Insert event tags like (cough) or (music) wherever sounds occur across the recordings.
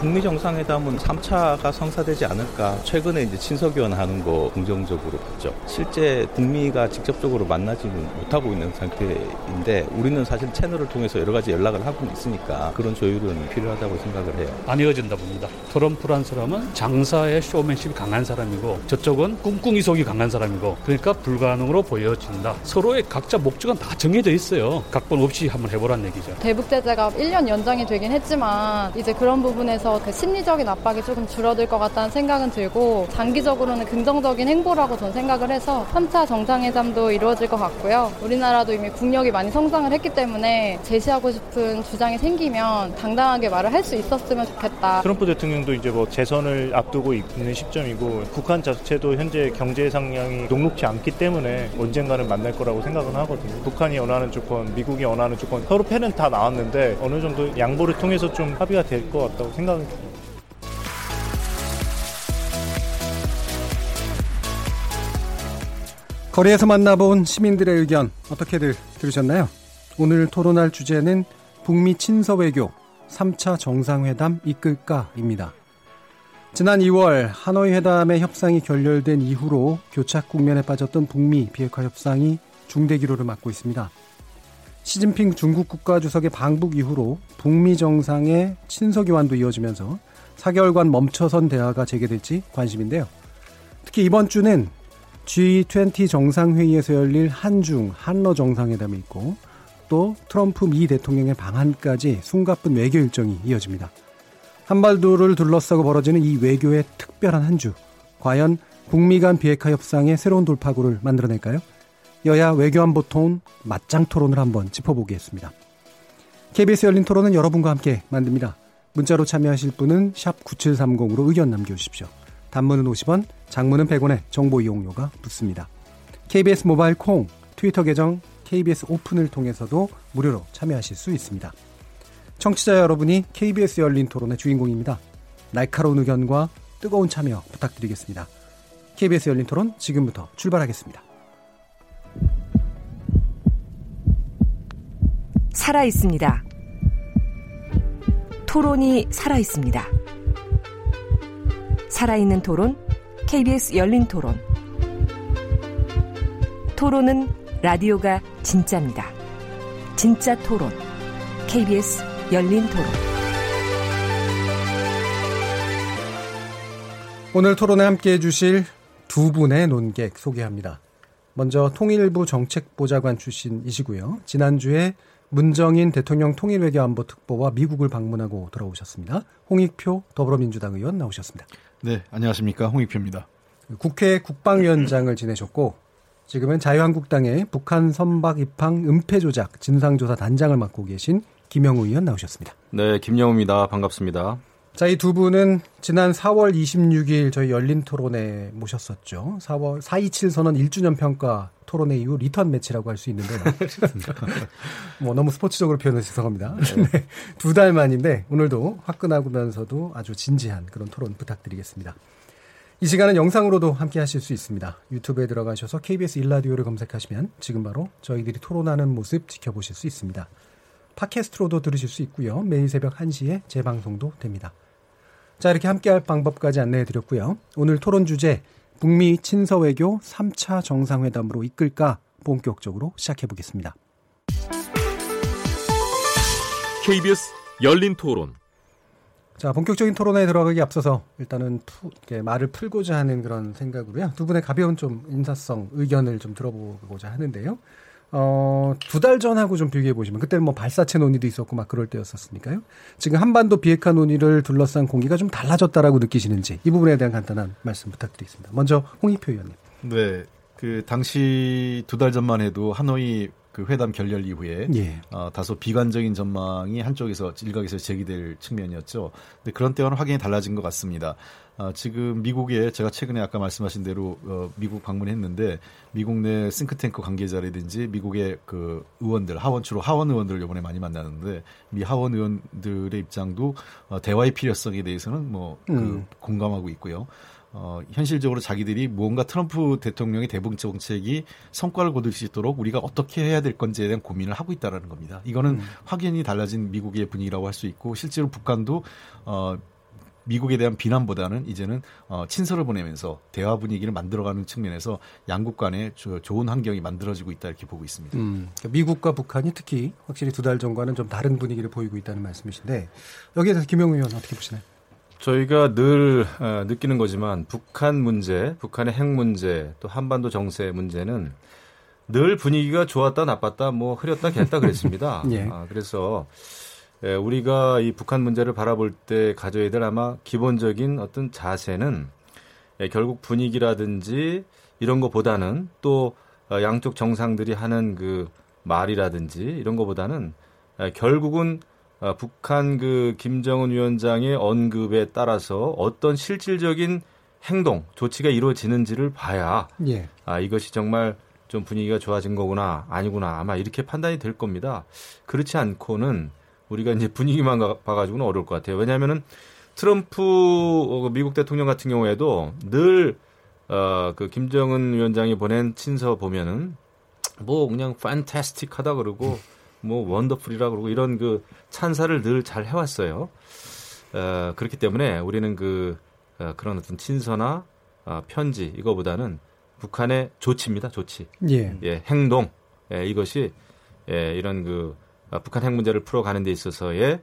북미 정상회담은 3차가 성사되지 않을까. 최근에 이제 친서교환 하는 거 긍정적으로 봤죠. 실제 북미가 직접적으로 만나지는 못하고 있는 상태인데 우리는 사실 채널을 통해서 여러 가지 연락을 하고 있으니까 그런 조율은 필요하다고 생각을 해요. 안 이어진다 봅니다. 트럼프란 사람은 장사의 쇼맨십이 강한 사람이고 저쪽은 꿍꿍이 속이 강한 사람이고 그러니까 불가능으로 보여진다. 서로의 각자 목적은 다 정해져 있어요. 각본 없이 한번 해보란 얘기죠. 대북 제재가 1년 연장이 되긴 했지만 이제 그런 부분에서 그 심리적인 압박이 조금 줄어들 것 같다는 생각은 들고 장기적으로는 긍정적인 행보라고 전 생각을 해서 3차 정상회담도 이루어질 것 같고요. 우리나라도 이미 국력이 많이 성장을 했기 때문에 제시하고 싶은 주장이 생기면 당당하게 말을 할 수 있었으면 좋겠다. 트럼프 대통령도 이제 뭐 재선을 앞두고 있는 시점이고 북한 자체도 현재 경제 상량이 녹록지 않기 때문에 언젠가는 만날 거라고 생각은 하거든요. 북한이 원하는 조건, 미국이 원하는 조건 서로 패는 다 나왔는데 어느 정도 양보를 통해서 좀 합의가 될 것 같다고 생각은 듭니다. 거리에서 만나본 시민들의 의견 어떻게들 들으셨나요? 오늘 토론할 주제는 북미 친서 외교 3차 정상회담 이끌까입니다. 지난 2월 하노이 회담의 협상이 결렬된 이후로 교착 국면에 빠졌던 북미 비핵화 협상이 중대 기로를 맞고 있습니다. 시진핑 중국 국가주석의 방북 이후로 북미 정상의 친서 교환도 이어지면서 4개월간 멈춰선 대화가 재개될지 관심인데요. 특히 이번 주는 G20 정상회의에서 열릴 한중, 한러 정상회담이 있고 또 트럼프 미 대통령의 방한까지 숨가쁜 외교 일정이 이어집니다. 한발도를 둘러싸고 벌어지는 이 외교의 특별한 한 주. 과연 북미 간 비핵화 협상의 새로운 돌파구를 만들어낼까요? 여야 외교안보통 맞짱 토론을 한번 짚어보겠습니다. KBS 열린 토론은 여러분과 함께 만듭니다. 문자로 참여하실 분은 9730으로 의견 남겨주십시오. 단문은 50원, 장문은 100원에 정보 이용료가 붙습니다. KBS 모바일 콩, 트위터 계정 KBS 오픈을 통해서도 무료로 참여하실 수 있습니다. 청취자 여러분이 KBS 열린 토론의 주인공입니다. 날카로운 의견과 뜨거운 참여 부탁드리겠습니다. KBS 열린 토론 지금부터 출발하겠습니다. 살아 있습니다. 토론이 살아 있습니다. 살아있는 토론, KBS 열린 토론. 토론은 라디오가 진짜입니다. 진짜 토론, KBS 열린 토론. 오늘 토론에 함께 해주실 두 분의 논객 소개합니다. 먼저 통일부 정책보좌관 출신이시고요. 지난주에 문정인 대통령 통일외교안보 특보와 미국을 방문하고 돌아오셨습니다. 홍익표 더불어민주당 의원 나오셨습니다. 네, 안녕하십니까. 홍익표입니다. 국회 국방위원장을 지내셨고 지금은 자유한국당의 북한 선박 입항 은폐 조작 진상조사 단장을 맡고 계신 김영우 의원 나오셨습니다. 네, 김영우입니다. 반갑습니다. 자, 이 두 분은 지난 4월 26일 저희 열린 토론에 모셨었죠. 4월 427 선언 1주년 평가 토론회 이후 리턴 매치라고 할 수 있는데 (laughs) 뭐 너무 스포츠적으로 표현해서 죄송합니다. (laughs) 네. 두달 만인데 오늘도 화끈하면서도 아주 진지한 그런 토론 부탁드리겠습니다. 이 시간은 영상으로도 함께 하실 수 있습니다. 유튜브에 들어가셔서 KBS 일라디오를 검색하시면 지금 바로 저희들이 토론하는 모습 지켜보실 수 있습니다. 팟캐스트로도 들으실 수 있고요. 매일 새벽 1시에 재방송도 됩니다. 자, 이렇게 함께할 방법까지 안내해 드렸고요. 오늘 토론 주제 북미 친서 외교 3차 정상회담으로 이끌까 본격적으로 시작해 보겠습니다. KBS 열린 토론. 자, 본격적인 토론에 들어가기 앞서서 일단은 푸, 말을 풀고자 하는 그런 생각으로요. 두 분의 가벼운 좀 인사성 의견을 좀 들어보고자 하는데요. 어, 두 달 전하고 좀 비교해 보시면 그때는 뭐 발사체 논의도 있었고 막 그럴 때였었으니까요. 지금 한반도 비핵화 논의를 둘러싼 공기가 좀 달라졌다라고 느끼시는지 이 부분에 대한 간단한 말씀 부탁드리겠습니다. 먼저 홍익표 의원님. 네. 그 당시 두 달 전만 해도 하노이 그 회담 결렬 이후에 예. 어, 다소 비관적인 전망이 한쪽에서 일각에서 제기될 측면이었죠. 근데 그런 때와는 확연히 달라진 것 같습니다. 어, 지금 미국에 제가 최근에 아까 말씀하신 대로 어, 미국 방문했는데 미국 내 싱크탱크 관계자라든지 미국의 그 의원들 하원 주로 하원 의원들을 이번에 많이 만나는데 미 하원 의원들의 입장도 어, 대화의 필요성에 대해서는 뭐그 음. 공감하고 있고요. 어, 현실적으로 자기들이 무언가 트럼프 대통령의 대북 정책이 성과를 거둘 수 있도록 우리가 어떻게 해야 될 건지에 대한 고민을 하고 있다라는 겁니다. 이거는 음. 확연히 달라진 미국의 분위기라고 할 수 있고 실제로 북한도 어, 미국에 대한 비난보다는 이제는 어, 친서를 보내면서 대화 분위기를 만들어가는 측면에서 양국 간에 조, 좋은 환경이 만들어지고 있다 이렇게 보고 있습니다. 음, 그러니까 미국과 북한이 특히 확실히 두 달 전과는 좀 다른 분위기를 보이고 있다는 말씀이신데 여기에 대해서 김영우 의원 어떻게 보시나요? 저희가 늘 어, 느끼는 거지만 북한 문제, 북한의 핵 문제, 또 한반도 정세 문제는 늘 분위기가 좋았다 나빴다 뭐 흐렸다 겠다 그랬습니다. (laughs) 예. 아, 그래서 예, 우리가 이 북한 문제를 바라볼 때 가져야 될 아마 기본적인 어떤 자세는 예, 결국 분위기라든지 이런 것보다는 또 어, 양쪽 정상들이 하는 그 말이라든지 이런 것보다는 예, 결국은 어, 북한 그 김정은 위원장의 언급에 따라서 어떤 실질적인 행동 조치가 이루어지는지를 봐야 예. 아 이것이 정말 좀 분위기가 좋아진 거구나 아니구나 아마 이렇게 판단이 될 겁니다. 그렇지 않고는 우리가 이제 분위기만 봐가지고는 어려울 것 같아요. 왜냐하면은 트럼프 어, 미국 대통령 같은 경우에도 늘 어, 그 김정은 위원장이 보낸 친서 보면은 뭐 그냥 판타스틱하다 그러고 뭐 원더풀이라 그러고 이런 그 찬사를 늘 잘 해왔어요. 어, 그렇기 때문에 우리는 그 어, 그런 어떤 친서나 어, 편지 이거보다는 북한의 조치입니다. 조치. 예. 예 행동. 예, 이것이 예, 이런 그 아, 북한 핵 문제를 풀어가는 데 있어서의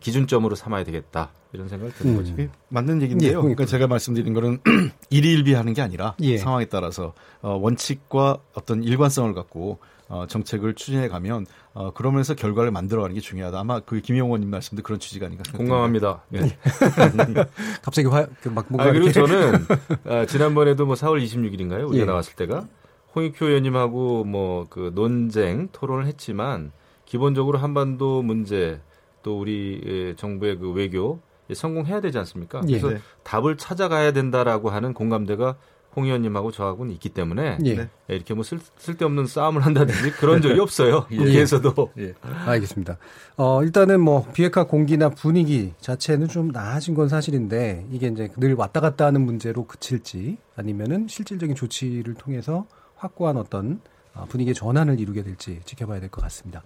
기준점으로 삼아야 되겠다 이런 생각을 드는 음. 거죠. 예, 맞는 얘기인데요. 예, 그러니까 제가 말씀드린 거는 (clears throat) 일일비하는 게 아니라 예. 상황에 따라서 어, 원칙과 어떤 일관성을 갖고 어, 정책을 추진해 가면 어, 그러면서 결과를 만들어가는 게 중요하다. 아마 그 김용원님 말씀도 그런 취지가 아닌가 생각합니다. 공감합니다. 예. (laughs) 갑자기 화, 그막 뭔가 아, 그리고 저는 (laughs) 아, 지난번에도 뭐 4월 26일인가요? 우리가 예. 나왔을 때가 홍익표 의원님하고 뭐 그 논쟁 토론을 했지만 기본적으로 한반도 문제 또 우리 정부의 그 외교 성공해야 되지 않습니까? 예. 그래서 네. 답을 찾아가야 된다라고 하는 공감대가 홍 의원님하고 저하고는 있기 때문에 예. 네. 이렇게 뭐 쓸, 쓸데없는 싸움을 한다든지 그런 적이 없어요. 여기에서도. 예. 알겠습니다. 어, 일단은 뭐 비핵화 공기나 분위기 자체는 좀 나아진 건 사실인데 이게 이제 늘 왔다 갔다 하는 문제로 그칠지 아니면은 실질적인 조치를 통해서 확고한 어떤 어, 분위기의 전환을 이루게 될지 지켜봐야 될 것 같습니다.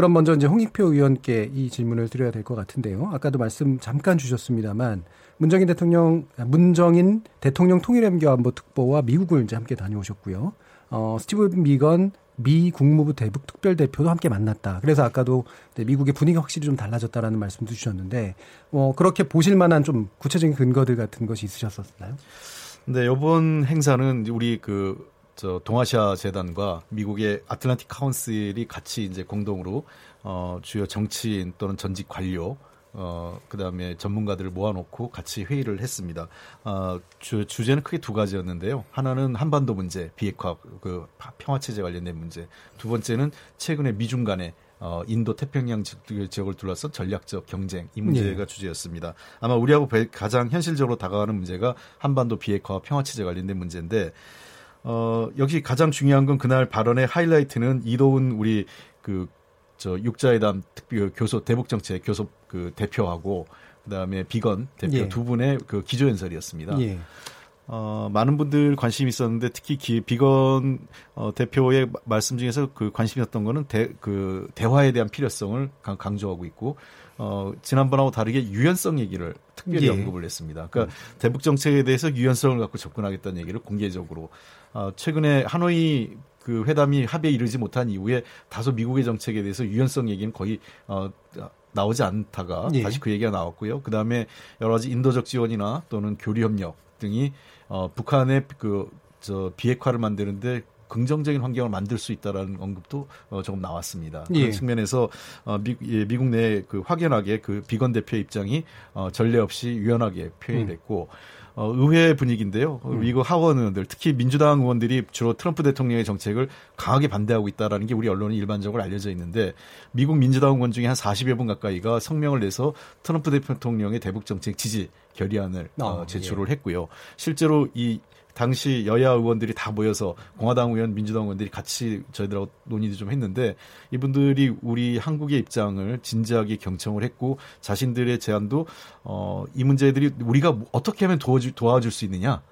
그럼 먼저 이제 홍익표 의원께 이 질문을 드려야 될 것 같은데요. 아까도 말씀 잠깐 주셨습니다만 문정인 대통령 문정인 대통령 통일외교안보 특보와 미국을 이제 함께 다녀오셨고요. 어, 스티븐 미건 미 국무부 대북 특별 대표도 함께 만났다. 그래서 아까도 미국의 분위기가 확실히 좀 달라졌다라는 말씀도 주셨는데 어, 그렇게 보실 만한 좀 구체적인 근거들 같은 것이 있으셨었나요? 네, 이번 행사는 우리 그 저 동아시아 재단과 미국의 아틀란틱 카운슬이 같이 이제 공동으로 어 주요 정치인 또는 전직 관료 어, 그 다음에 전문가들을 모아놓고 같이 회의를 했습니다. 어, 주, 주제는 크게 두 가지였는데요. 하나는 한반도 문제, 비핵화, 그 평화체제 관련된 문제. 두 번째는 최근에 미중 간의 어, 인도 태평양 지역을 둘러싼 전략적 경쟁 이 문제가 네. 주제였습니다. 아마 우리하고 가장 현실적으로 다가가는 문제가 한반도 비핵화와 평화체제 관련된 문제인데 어, 역시 가장 중요한 건 그날 발언의 하이라이트는 이도훈 우리 그, 저, 육자회담 특별 교소, 대북정책 교섭 그 대표하고 그다음에 비건 대표 예. 두 분의 그 기조연설이었습니다. 예. 어, 많은 분들 관심이 있었는데 특히 기, 비건 어, 대표의 말씀 중에서 그 관심이었던 거는 대, 그 대화에 대한 필요성을 강 조하고 있고 어, 지난번하고 다르게 유연성 얘기를 특별히 예. 언급을 했습니다. 그러니까 음. 대북 정책에 대해서 유연성을 갖고 접근하겠다는 얘기를 공개적으로 어, 최근에 하노이 그 회담이 합의에 이르지 못한 이후에 다소 미국의 정책에 대해서 유연성 얘기는 거의 어, 나오지 않다가 예. 다시 그 얘기가 나왔고요. 그 다음에 여러 가지 인도적 지원이나 또는 교류 협력 등이 어, 북한의 그 저 비핵화를 만드는데 긍정적인 환경을 만들 수 있다라는 언급도 어, 조금 나왔습니다. 그런 예. 측면에서 어, 미, 예, 미국 내 그 확연하게 그 비건 대표의 입장이 어, 전례 없이 유연하게 표현이 음. 됐고 음. 어, 의회 분위기인데요. 음. 미국 하원 의원들, 특히 민주당 의원들이 주로 트럼프 대통령의 정책을 강하게 반대하고 있다라는 게 우리 언론이 일반적으로 알려져 있는데 미국 민주당 의원 중에 한 40여 분 가까이가 성명을 내서 트럼프 대통령의 대북 정책 지지 결의안을 어, 어 제출을 예. 했고요. 실제로 이 당시 여야 의원들이 다 모여서 공화당 의원, 민주당 의원들이 같이 저희들하고 논의도 좀 했는데 이분들이 우리 한국의 입장을 진지하게 경청을 했고 자신들의 제안도 어, 이 문제들이 우리가 어떻게 하면 도와줄, 도와줄 수 있느냐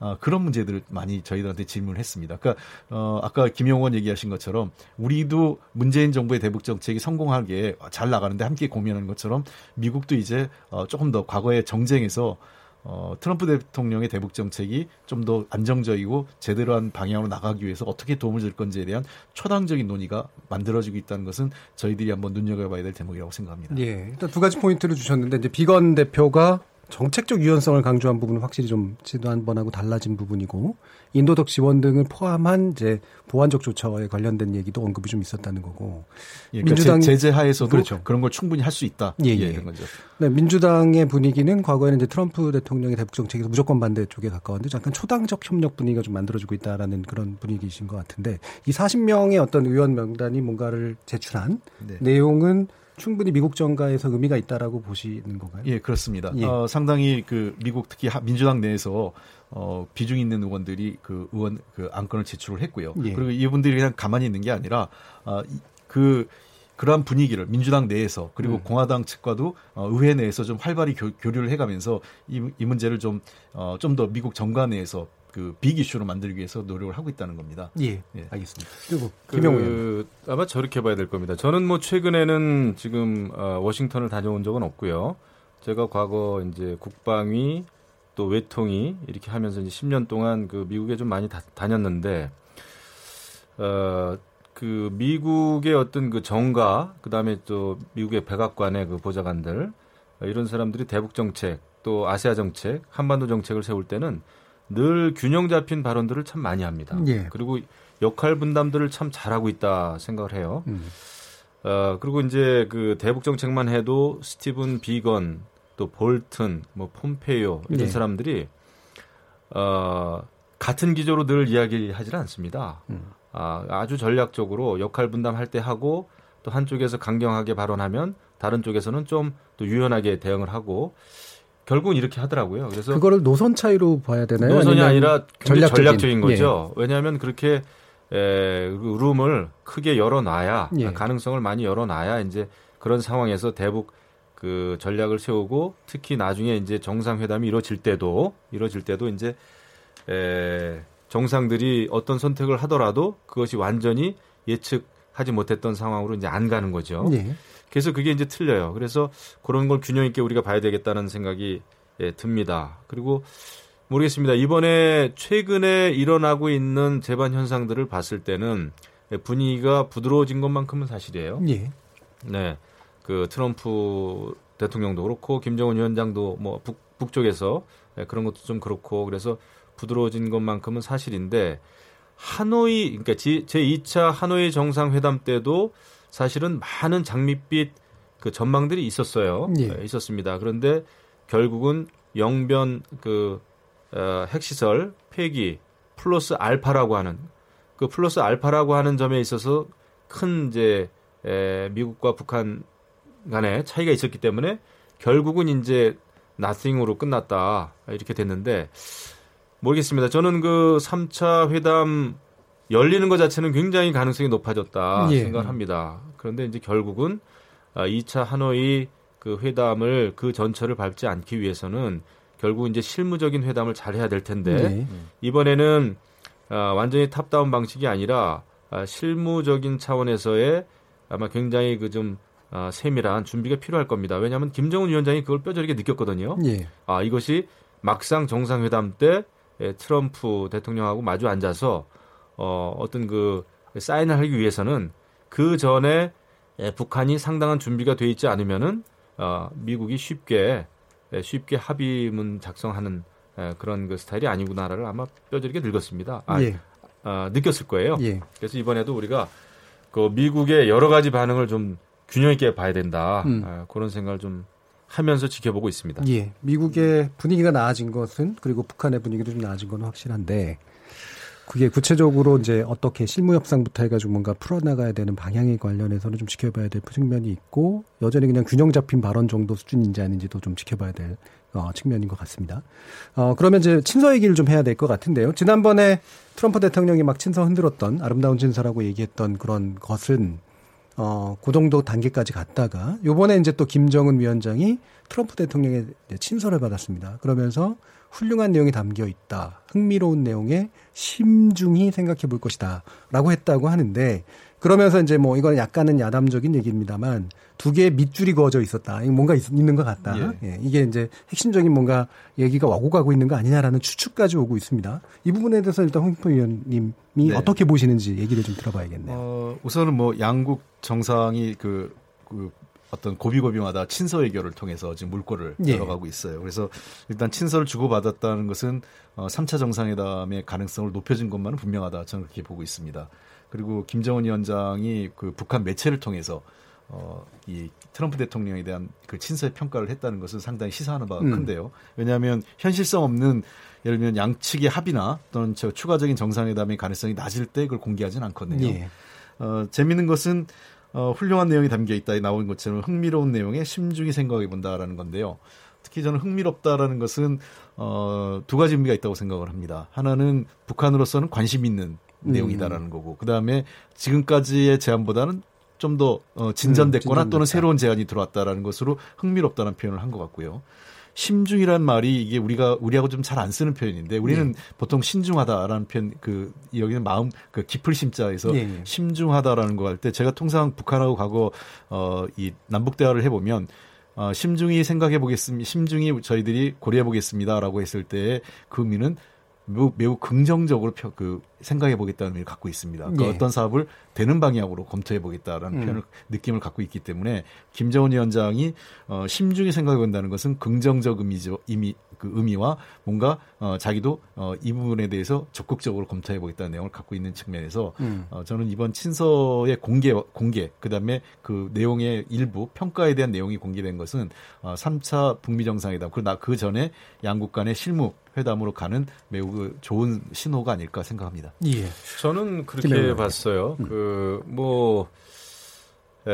어, 그런 문제들을 많이 저희들한테 질문을 했습니다. 그러니까 어, 아까 김용원 얘기하신 것처럼 우리도 문재인 정부의 대북 정책이 성공하게 잘 나가는데 함께 고민하는 것처럼 미국도 이제 어, 조금 더 과거의 정쟁에서 어, 트럼프 대통령의 대북 정책이 좀 더 안정적이고 제대로 한 방향으로 나가기 위해서 어떻게 도움을 줄 건지에 대한 초당적인 논의가 만들어지고 있다는 것은 저희들이 한번 눈여겨봐야 될 대목이라고 생각합니다. 예. 일단 두 가지 포인트를 주셨는데 이제 비건 대표가 정책적 유연성을 강조한 부분은 확실히 좀 지난번하고 달라진 부분이고 인도적 지원 등을 포함한 이제 보완적 조처에 관련된 얘기도 언급이 좀 있었다는 거고 예, 그러니까 민주당 제재 하에서도 그렇죠. 그런 걸 충분히 할 수 있다. 예, 예. 예. 이런 거죠. 네, 민주당의 분위기는 과거에는 이제 트럼프 대통령의 대북 정책에서 무조건 반대 쪽에 가까웠는데 잠깐 초당적 협력 분위기가 좀 만들어지고 있다라는 그런 분위기이신 것 같은데 이 40명의 어떤 의원 명단이 뭔가를 제출한 네. 내용은 충분히 미국 정가에서 의미가 있다라고 보시는 건가요? 예, 그렇습니다. 예. 어, 상당히 그 미국 특히 민주당 내에서 어, 비중 있는 의원들이 그 의원 그 안건을 제출을 했고요. 예. 그리고 이분들이 그냥 가만히 있는 게 아니라 어, 그 그러한 분위기를 민주당 내에서 그리고 음. 공화당 측과도 어, 의회 내에서 좀 활발히 교, 류를 해가면서 이, 이 문제를 좀 어, 좀 더 미국 정가 내에서 그 빅 이슈로 만들기 위해서 노력을 하고 있다는 겁니다. 예, 예. 알겠습니다. 그리고 그 김영우 그, 아마 저렇게 봐야 될 겁니다. 저는 뭐 최근에는 지금 어, 워싱턴을 다녀온 적은 없고요. 제가 과거 이제 국방위 또 외통위 이렇게 하면서 이제 10년 동안 그 미국에 좀 많이 다, 다녔는데 어. 그 미국의 어떤 그 정가 그다음에 또 미국의 백악관의 그 보좌관들 이런 사람들이 대북 정책 또 아시아 정책 한반도 정책을 세울 때는 늘 균형 잡힌 발언들을 참 많이 합니다. 예. 그리고 역할 분담들을 참 잘하고 있다 생각을 해요. 음. 어, 그리고 이제 그 대북 정책만 해도 스티븐 비건 또 볼튼 뭐 폼페이오 이런 예. 사람들이 어, 같은 기조로 늘 이야기하지는 않습니다. 음. 아, 아주 전략적으로 역할 분담할 때 하고 또 한쪽에서 강경하게 발언하면 다른 쪽에서는 좀 또 유연하게 대응을 하고 결국은 이렇게 하더라고요. 그래서 그거를 노선 차이로 봐야 되나요? 노선이 아니라 전략적인, 전략적인 거죠. 예. 왜냐하면 그렇게 에, 그 룸을 크게 열어놔야 예. 가능성을 많이 열어놔야 이제 그런 상황에서 대북 그 전략을 세우고 특히 나중에 이제 정상회담이 이루어질 때도 이루어질 때도 이제 에, 정상들이 어떤 선택을 하더라도 그것이 완전히 예측하지 못했던 상황으로 이제 안 가는 거죠. 예. 그래서 그게 이제 틀려요. 그래서 그런 걸 균형 있게 우리가 봐야 되겠다는 생각이 예, 듭니다. 그리고 모르겠습니다. 이번에 최근에 일어나고 있는 재반 현상들을 봤을 때는 분위기가 부드러워진 것만큼은 사실이에요. 예. 네. 그 트럼프 대통령도 그렇고 김정은 위원장도 뭐 북, 북쪽에서 네, 그런 것도 좀 그렇고 그래서 부드러워진 것만큼은 사실인데 하노이 그러니까 제 2차 하노이 정상회담 때도 사실은 많은 장밋빛 그 전망들이 있었어요. 예. 네, 있었습니다. 그런데 결국은 영변 그 어, 핵시설 폐기 플러스 알파라고 하는 그 플러스 알파라고 하는 점에 있어서 큰 이제 에, 미국과 북한 간의 차이가 있었기 때문에 결국은 이제 나싱으로 끝났다 이렇게 됐는데 모르겠습니다. 저는 그 3차 회담 열리는 것 자체는 굉장히 가능성이 높아졌다 예. 생각을 합니다. 그런데 이제 결국은 2차 아, 하노이 그 회담을 그 전철을 밟지 않기 위해서는 결국 이제 실무적인 회담을 잘 해야 될 텐데 네. 이번에는 아, 완전히 탑다운 방식이 아니라 아, 실무적인 차원에서의 아마 굉장히 그좀 아, 세밀한 준비가 필요할 겁니다. 왜냐하면 김정은 위원장이 그걸 뼈저리게 느꼈거든요. 예. 아 이것이 막상 정상회담 때 트럼프 대통령하고 마주 앉아서 어, 어떤 그 사인을 하기 위해서는 그 전에 예, 북한이 상당한 준비가 돼 있지 않으면은 어, 미국이 쉽게 예, 쉽게 합의문 작성하는 예, 그런 그 스타일이 아니구나를 아마 뼈저리게 늙었습니다. 아, 예. 어, 느꼈을 거예요. 예. 그래서 이번에도 우리가 그 미국의 여러 가지 반응을 좀 균형 있게 봐야 된다. 음. 아, 그런 생각을 좀 하면서 지켜보고 있습니다. 예. 미국의 분위기가 나아진 것은 그리고 북한의 분위기도 좀 나아진 건 확실한데 그게 구체적으로 이제 어떻게 실무 협상부터 해가지고 뭔가 풀어나가야 되는 방향에 관련해서는 좀 지켜봐야 될 측면이 있고 여전히 그냥 균형 잡힌 발언 정도 수준인지 아닌지도 좀 지켜봐야 될 어, 측면인 것 같습니다. 어, 그러면 이제 친서 얘기를 좀 해야 될 것 같은데요. 지난번에 트럼프 대통령이 막 친서 흔들었던 아름다운 친서라고 얘기했던 그런 것은 어, 그 정도 단계까지 갔다가 요번에 이제 또 김정은 위원장이 트럼프 대통령의 친서를 받았습니다. 그러면서 훌륭한 내용이 담겨 있다. 흥미로운 내용에 심중히 생각해 볼 것이다. 라고 했다고 하는데 그러면서 이제 뭐 이건 약간은 야담적인 얘기입니다만 두 개의 밑줄이 그어져 있었다. 뭔가 있, 는것 같다. 예. 예. 이게 이제 핵심적인 뭔가 얘기가 와고 가고 있는 거 아니냐라는 추측까지 오고 있습니다. 이 부분에 대해서 일단 홍익표 의원님이 네. 어떻게 보시는지 얘기를 좀 들어봐야겠네요. 어, 우선은 뭐 양국 정상이 그, 그 어떤 고비고비마다 친서 외교를 통해서 지금 물꼬를 예. 열어가고 있어요. 그래서 일단 친서를 주고받았다는 것은 어, 3차 정상회담의 가능성을 높여준 것만은 분명하다. 저는 그렇게 보고 있습니다. 그리고 김정은 위원장이 그 북한 매체를 통해서 어, 이 트럼프 대통령에 대한 그 친서의 평가를 했다는 것은 상당히 시사하는 바가 음. 큰데요. 왜냐하면 현실성 없는 예를 들면 양측의 합의나 또는 저 추가적인 정상회담의 가능성이 낮을 때 그걸 공개하지는 않거든요. 예. 어, 재밌는 것은 어, 훌륭한 내용이 담겨 있다 나온 것처럼 흥미로운 내용에 심중히 생각해 본다라는 건데요. 특히 저는 흥미롭다라는 것은 어, 두 가지 의미가 있다고 생각을 합니다. 하나는 북한으로서는 관심 있는 내용이다라는 음. 거고, 그 다음에 지금까지의 제안보다는 좀더 어, 진전됐거나 음, 또는 새로운 제안이 들어왔다라는 것으로 흥미롭다는 표현을 한 것 같고요. 심중이란 말이 이게 우리가 우리하고 좀 잘 안 쓰는 표현인데 우리는 네. 보통 신중하다라는 표현 그 여기는 마음 그 깊을 심자에서 네. 심중하다라는 거 할 때 제가 통상 북한하고 과거 어이 남북 대화를 해 보면 어 심중히 생각해 보겠습니다. 심중히 저희들이 고려해 보겠습니다라고 했을 때의 그 의미는 매우, 매우 긍정적으로 펴, 그 생각해 보겠다는 의미를 갖고 있습니다. 그러니까 네. 어떤 사업을 되는 방향으로 검토해 보겠다라는 음. 표현을 느낌을 갖고 있기 때문에 김정은 위원장이 어, 심중히 생각해 본다는 것은 긍정적 의미죠. 이미 그 의미와 뭔가 어, 자기도 어, 이 부분에 대해서 적극적으로 검토해 보겠다는 내용을 갖고 있는 측면에서 음. 어, 저는 이번 친서의 공개 공개 그다음에 그 내용의 일부 평가에 대한 내용이 공개된 것은 어, 3차 북미 정상회담 그나 그 전에 양국 간의 실무 회담으로 가는 매우 그 좋은 신호가 아닐까 생각합니다. 예. 저는 그렇게 봤어요. 음. 그뭐 예,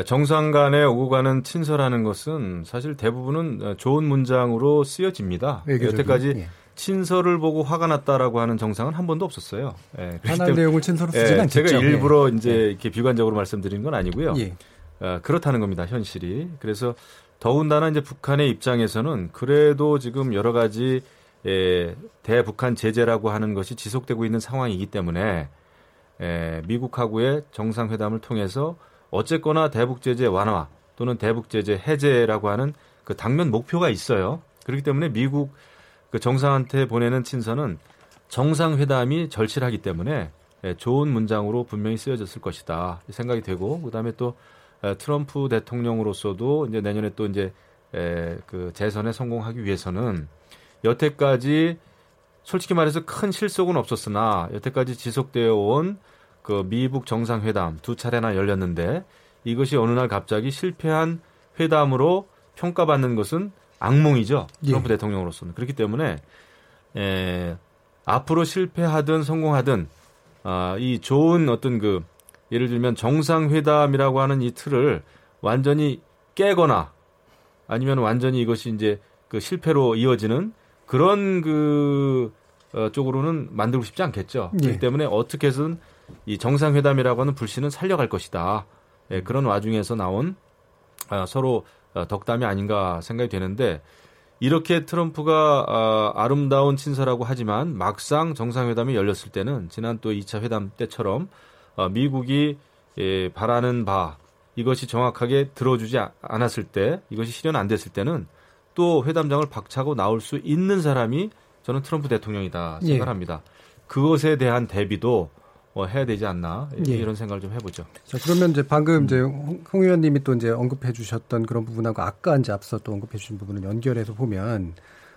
정상 간에 오고 가는 친서라는 것은 사실 대부분은 좋은 문장으로 쓰여집니다. 외교적인, 여태까지 예. 친서를 보고 화가 났다라고 하는 정상은 한 번도 없었어요. 예, 하나의 내용을 친서로 쓰지는 예, 않겠죠. 제가 일부러 예. 이제 이렇게 비관적으로 말씀드리는 건 아니고요. 예. 어, 그렇다는 겁니다, 현실이. 그래서 더군다나 이제 북한의 입장에서는 그래도 지금 여러 가지 예, 대북한 제재라고 하는 것이 지속되고 있는 상황이기 때문에 예, 미국하고의 정상회담을 통해서 어쨌거나 대북 제재 완화 또는 대북 제재 해제라고 하는 그 당면 목표가 있어요. 그렇기 때문에 미국 그 정상한테 보내는 친서는 정상회담이 절실하기 때문에 예, 좋은 문장으로 분명히 쓰여졌을 것이다 생각이 되고 그다음에 또 트럼프 대통령으로서도 이제 내년에 또 이제 에, 그 재선에 성공하기 위해서는 여태까지 솔직히 말해서 큰 실속은 없었으나 여태까지 지속되어 온 그 미북 정상회담 두 차례나 열렸는데 이것이 어느 날 갑자기 실패한 회담으로 평가받는 것은 악몽이죠. 트럼프 예. 대통령으로서는. 그렇기 때문에 에, 앞으로 실패하든 성공하든 아, 이 좋은 어떤 그 예를 들면 정상회담이라고 하는 이 틀을 완전히 깨거나 아니면 완전히 이것이 이제 그 실패로 이어지는 그런 그 어, 쪽으로는 만들고 싶지 않겠죠. 예. 그렇기 때문에 어떻게 해서든 이 정상회담이라고 하는 불씨는 살려갈 것이다. 예, 그런 와중에서 나온 아, 서로 어, 덕담이 아닌가 생각이 되는데 이렇게 트럼프가 아, 아름다운 친서라고 하지만 막상 정상회담이 열렸을 때는 지난 또 2차 회담 때처럼 어, 미국이 예, 바라는 바 이것이 정확하게 들어주지 않았을 때 이것이 실현 안 됐을 때는 또 회담장을 박차고 나올 수 있는 사람이 저는 트럼프 대통령이다 생각합니다. 예. 그것에 대한 대비도 뭐 해야 되지 않나 예. 이런 생각을 좀 해보죠. 자 그러면 이제 방금 음. 이제 홍 의원님이 또 이제 언급해 주셨던 그런 부분하고 아까 이제 앞서 또 언급해 주신 부분을 연결해서 보면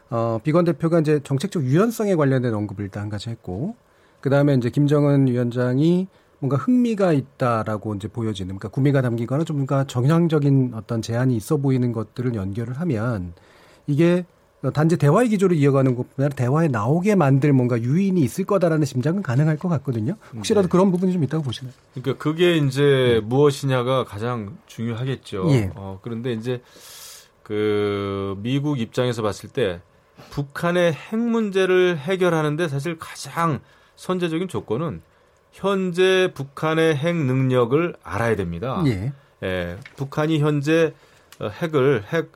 어, 비건 대표가 이제 정책적 유연성에 관련된 언급을 일단 한 가지 했고 그 다음에 이제 김정은 위원장이 뭔가 흥미가 있다라고 이제 보여지는 그러니까 구미가 담기거나 좀 뭔가 정향적인 어떤 제한이 있어 보이는 것들을 연결을 하면 이게 단지 대화의 기조를 이어가는 것보다 대화에 나오게 만들 뭔가 유인이 있을 거다라는 심장은 가능할 것 같거든요. 혹시라도 네. 그런 부분이 좀 있다고 보시나요? 그러니까 그게 이제 네. 무엇이냐가 가장 중요하겠죠. 예. 어, 그런데 이제 그 미국 입장에서 봤을 때 북한의 핵 문제를 해결하는데 사실 가장 선제적인 조건은 현재 북한의 핵 능력을 알아야 됩니다. 예. 예 북한이 현재 어, 핵을 핵,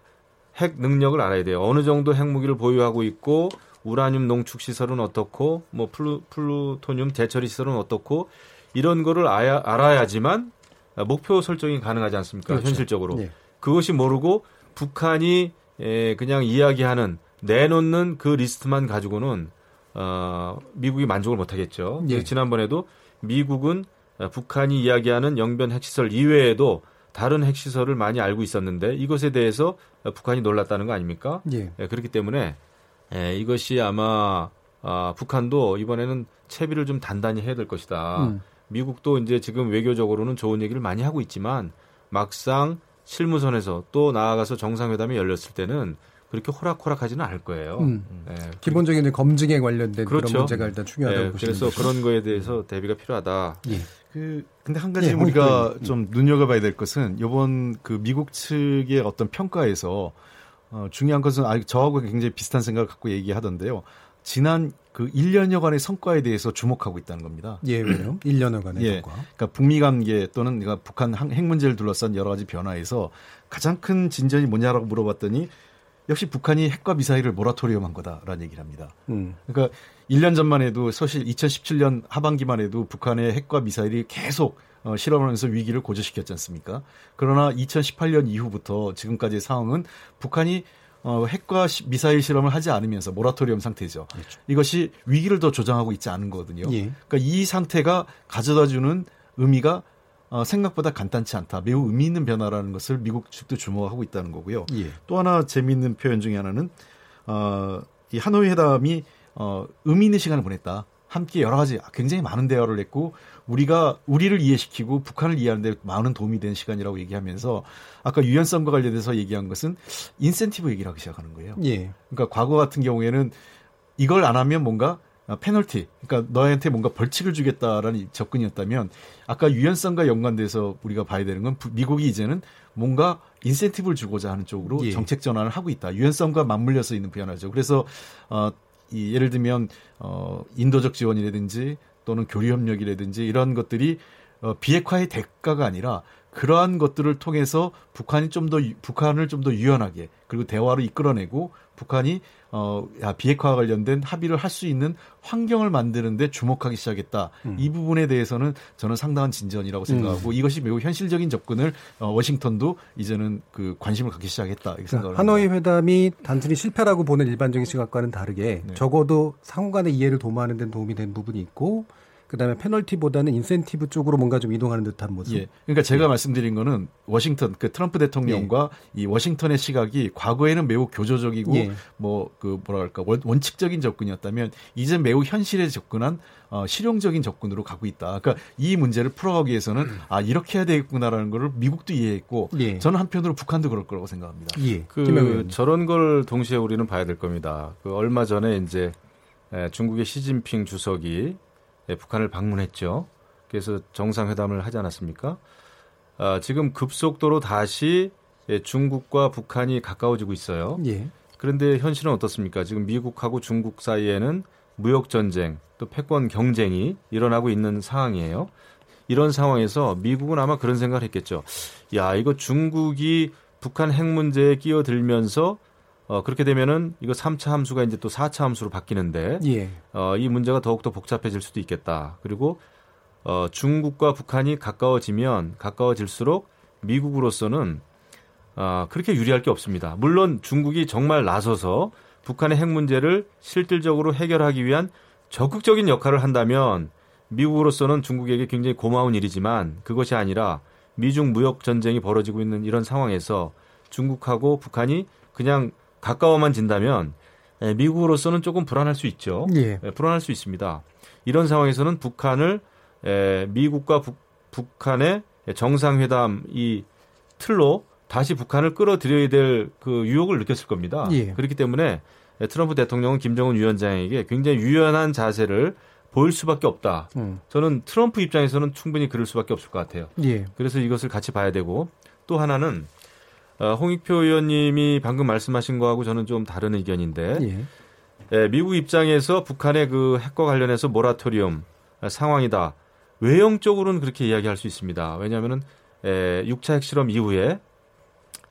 핵 능력을 알아야 돼요. 어느 정도 핵무기를 보유하고 있고 우라늄 농축 시설은 어떻고 뭐 플루, 플루토늄 대처리 시설은 어떻고 이런 거를 아야, 알아야지만 목표 설정이 가능하지 않습니까? 그렇죠. 현실적으로. 예. 그것이 모르고 북한이 에, 그냥 이야기하는 내놓는 그 리스트만 가지고는 어, 미국이 만족을 못 하겠죠. 예. 지난번에도 미국은 어, 북한이 이야기하는 영변 핵시설 이외에도 다른 핵시설을 많이 알고 있었는데 이것에 대해서 북한이 놀랐다는 거 아닙니까? 예. 예, 그렇기 때문에 예, 이것이 아마 아, 북한도 이번에는 채비를 좀 단단히 해야 될 것이다. 음. 미국도 이제 지금 외교적으로는 좋은 얘기를 많이 하고 있지만 막상 실무선에서 또 나아가서 정상회담이 열렸을 때는 그렇게 호락호락하지는 않을 거예요. 음. 네. 기본적인 검증에 관련된 그렇죠. 그런 문제가 일단 중요하다고 네. 보시는 그래서 그런 거에 대해서 대비가 필요하다. 예. 그 근데 한 가지 예, 우리가 음. 좀 눈여겨봐야 될 것은 이번 그 미국 측의 어떤 평가에서 어, 중요한 것은 아, 저하고 굉장히 비슷한 생각을 갖고 얘기하던데요. 지난 그 1년여간의 성과에 대해서 주목하고 있다는 겁니다. 예, 왜요? 1년여간의 예, 성과. 그러니까 북미 관계 또는 그러니까 북한 핵 문제를 둘러싼 여러 가지 변화에서 가장 큰 진전이 뭐냐라고 물어봤더니 역시 북한이 핵과 미사일을 모라토리엄한 거다라는 얘기를 합니다. 음. 그러니까 1년 전만 해도 사실 2017년 하반기만 해도 북한의 핵과 미사일이 계속 어, 실험하면서 위기를 고조시켰지 않습니까? 그러나 2018년 이후부터 지금까지의 상황은 북한이 어, 핵과 시, 미사일 실험을 하지 않으면서 모라토리엄 상태죠. 그렇죠. 이것이 위기를 더 조장하고 있지 않은 거거든요. 예. 그러니까 이 상태가 가져다주는 의미가 어, 생각보다 간단치 않다. 매우 의미 있는 변화라는 것을 미국 측도 주목하고 있다는 거고요. 예. 또 하나 재미있는 표현 중에 하나는 어, 이 하노이 회담이 어, 의미 있는 시간을 보냈다. 함께 여러 가지 굉장히 많은 대화를 했고 우리가 우리를 이해시키고 북한을 이해하는데 많은 도움이 된 시간이라고 얘기하면서 아까 유연성과 관련돼서 얘기한 것은 인센티브 얘기를 하기 시작하는 거예요. 예. 그러니까 과거 같은 경우에는 이걸 안 하면 뭔가 어, 페널티, 그러니까 너한테 뭔가 벌칙을 주겠다라는 접근이었다면 아까 유연성과 연관돼서 우리가 봐야 되는 건 미국이 이제는 뭔가 인센티브를 주고자 하는 쪽으로 예. 정책 전환을 하고 있다. 유연성과 맞물려서 있는 변화죠. 그래서 어, 이 예를 들면 어, 인도적 지원이라든지 또는 교류 협력이라든지 이런 것들이 어, 비핵화의 대가가 아니라 그러한 것들을 통해서 북한이 좀 더 북한을 좀 더 유연하게 그리고 대화로 이끌어내고 북한이 어 비핵화 관련된 합의를 할 수 있는 환경을 만드는데 주목하기 시작했다. 음. 이 부분에 대해서는 저는 상당한 진전이라고 생각하고 음. 이것이 매우 현실적인 접근을 어, 워싱턴도 이제는 그 관심을 갖기 시작했다. 이렇게 생각을 그러니까 하노이 회담이 단순히 실패라고 보는 일반적인 시각과는 다르게 네. 적어도 상호간의 이해를 도모하는 데 도움이 된 부분이 있고 그다음에 페널티보다는 인센티브 쪽으로 뭔가 좀 이동하는 듯한 모습. 예. 그러니까 제가 예. 말씀드린 거는 워싱턴 그 트럼프 대통령과 예. 이 워싱턴의 시각이 과거에는 매우 교조적이고 예. 뭐그 뭐랄까 원, 칙적인 접근이었다면 이제 매우 현실에 접근한 어, 실용적인 접근으로 가고 있다. 그러니까 이 문제를 풀어가기 위해서는 음. 아 이렇게 해야 되겠구나라는 거를 미국도 이해했고 예. 저는 한편으로 북한도 그럴 거라고 생각합니다. 예. 그 저런 걸 동시에 우리는 봐야 될 겁니다. 그 얼마 전에 이제 중국의 시진핑 주석이 예, 북한을 방문했죠. 그래서 정상회담을 하지 않았습니까? 아, 지금 급속도로 다시 예, 중국과 북한이 가까워지고 있어요. 예. 그런데 현실은 어떻습니까? 지금 미국하고 중국 사이에는 무역 전쟁, 또 패권 경쟁이 일어나고 있는 상황이에요. 이런 상황에서 미국은 아마 그런 생각을 했겠죠. 야, 이거 중국이 북한 핵 문제에 끼어들면서 어, 그렇게 되면은 이거 3차 함수가 이제 또 4차 함수로 바뀌는데 예. 어, 이 문제가 더욱더 복잡해질 수도 있겠다. 그리고 어, 중국과 북한이 가까워지면 가까워질수록 미국으로서는 어, 그렇게 유리할 게 없습니다. 물론 중국이 정말 나서서 북한의 핵 문제를 실질적으로 해결하기 위한 적극적인 역할을 한다면 미국으로서는 중국에게 굉장히 고마운 일이지만 그것이 아니라 미중 무역 전쟁이 벌어지고 있는 이런 상황에서 중국하고 북한이 그냥 가까워만 진다면 예, 미국으로서는 조금 불안할 수 있죠. 예. 예. 불안할 수 있습니다. 이런 상황에서는 북한을 에, 미국과 북, 북한의 정상회담 이 틀로 다시 북한을 끌어들여야 될 그 유혹을 느꼈을 겁니다. 예. 그렇기 때문에 트럼프 대통령은 김정은 위원장에게 굉장히 유연한 자세를 보일 수밖에 없다. 음. 저는 트럼프 입장에서는 충분히 그럴 수밖에 없을 것 같아요. 예. 그래서 이것을 같이 봐야 되고 또 하나는 어, 홍익표 의원님이 방금 말씀하신 거하고 저는 좀 다른 의견인데 예. 예, 미국 입장에서 북한의 그 핵과 관련해서 모라토리엄 상황이다. 외형적으로는 그렇게 이야기할 수 있습니다. 왜냐하면은 에, 6차 핵실험 이후에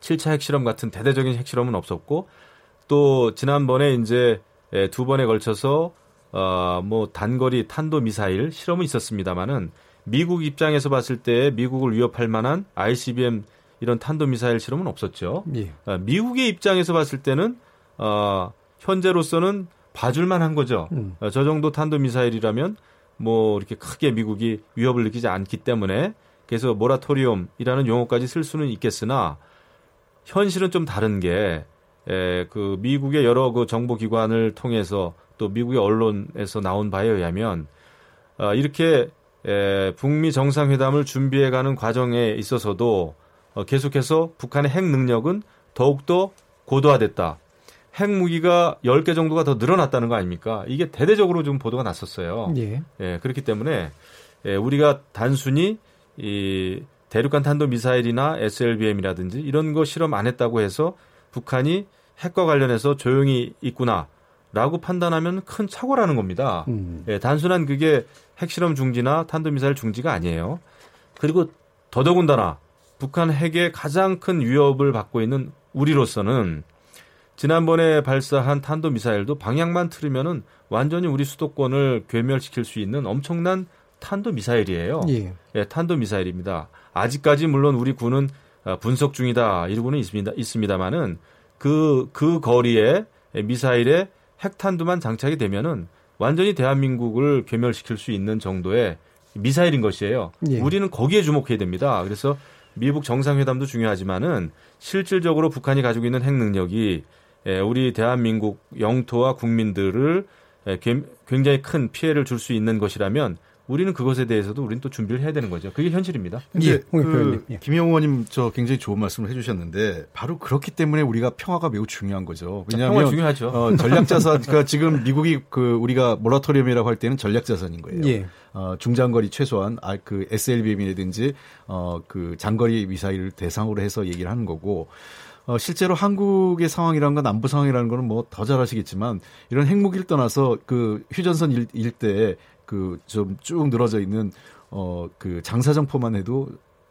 7차 핵실험 같은 대대적인 핵실험은 없었고 또 지난번에 이제 에, 두 번에 걸쳐서 어, 뭐 단거리 탄도 미사일 실험은 있었습니다만은 미국 입장에서 봤을 때 미국을 위협할 만한 ICBM 이런 탄도 미사일 실험은 없었죠. 예. 어, 미국의 입장에서 봤을 때는 어, 현재로서는 봐줄만 한 거죠. 음. 어, 저 정도 탄도 미사일이라면 뭐 이렇게 크게 미국이 위협을 느끼지 않기 때문에 그래서 모라토리움이라는 용어까지 쓸 수는 있겠으나 현실은 좀 다른 게 에, 그 미국의 여러 그 정보기관을 통해서 또 미국의 언론에서 나온 바에 의하면 어, 이렇게 에, 북미 정상회담을 준비해가는 과정에 있어서도 어, 계속해서 북한의 핵 능력은 더욱더 고도화됐다. 핵무기가 10개 정도가 더 늘어났다는 거 아닙니까? 이게 대대적으로 좀 보도가 났었어요. 예. 예 그렇기 때문에 예, 우리가 단순히 이 대륙간 탄도 미사일이나 SLBM이라든지 이런 거 실험 안 했다고 해서 북한이 핵과 관련해서 조용히 있구나라고 판단하면 큰 착오라는 겁니다. 음. 예, 단순한 그게 핵실험 중지나 탄도 미사일 중지가 아니에요. 그리고 더더군다나 북한 핵의 가장 큰 위협을 받고 있는 우리로서는 지난번에 발사한 탄도 미사일도 방향만 틀으면은 완전히 우리 수도권을 괴멸시킬 수 있는 엄청난 탄도 미사일이에요. 예. 예 탄도 미사일입니다. 아직까지 물론 우리 군은 어, 분석 중이다 이러고는 있습니다. 있습니다만은 그그 그 거리에 미사일에 핵탄두만 장착이 되면은 완전히 대한민국을 괴멸시킬 수 있는 정도의 미사일인 것이에요. 예. 우리는 거기에 주목해야 됩니다. 그래서 미국 정상회담도 중요하지만은 실질적으로 북한이 가지고 있는 핵 능력이 예, 우리 대한민국 영토와 국민들을 예, 굉장히 큰 피해를 줄 수 있는 것이라면 우리는 그것에 대해서도 우리는 또 준비를 해야 되는 거죠. 그게 현실입니다. 예, 그 예. 김영호 의원님 저 굉장히 좋은 말씀을 해주셨는데 바로 그렇기 때문에 우리가 평화가 매우 중요한 거죠. 왜냐하면 평화 중요하죠. 어, 전략자산 그러니까 지금 미국이 그 우리가 모라토리움이라고 할 때는 전략자산인 거예요. 예. 어, 중장거리 최소한 아, 그 SLBM이라든지 어, 그 장거리 미사일을 대상으로 해서 얘기를 하는 거고 어, 실제로 한국의 상황이라는 건 남부 상황이라는 거는 뭐 더 잘 아시겠지만 이런 핵무기를 떠나서 그 휴전선 일, 일대에 그 좀 쭉 늘어져 있는 어, 그 장사정포만 해도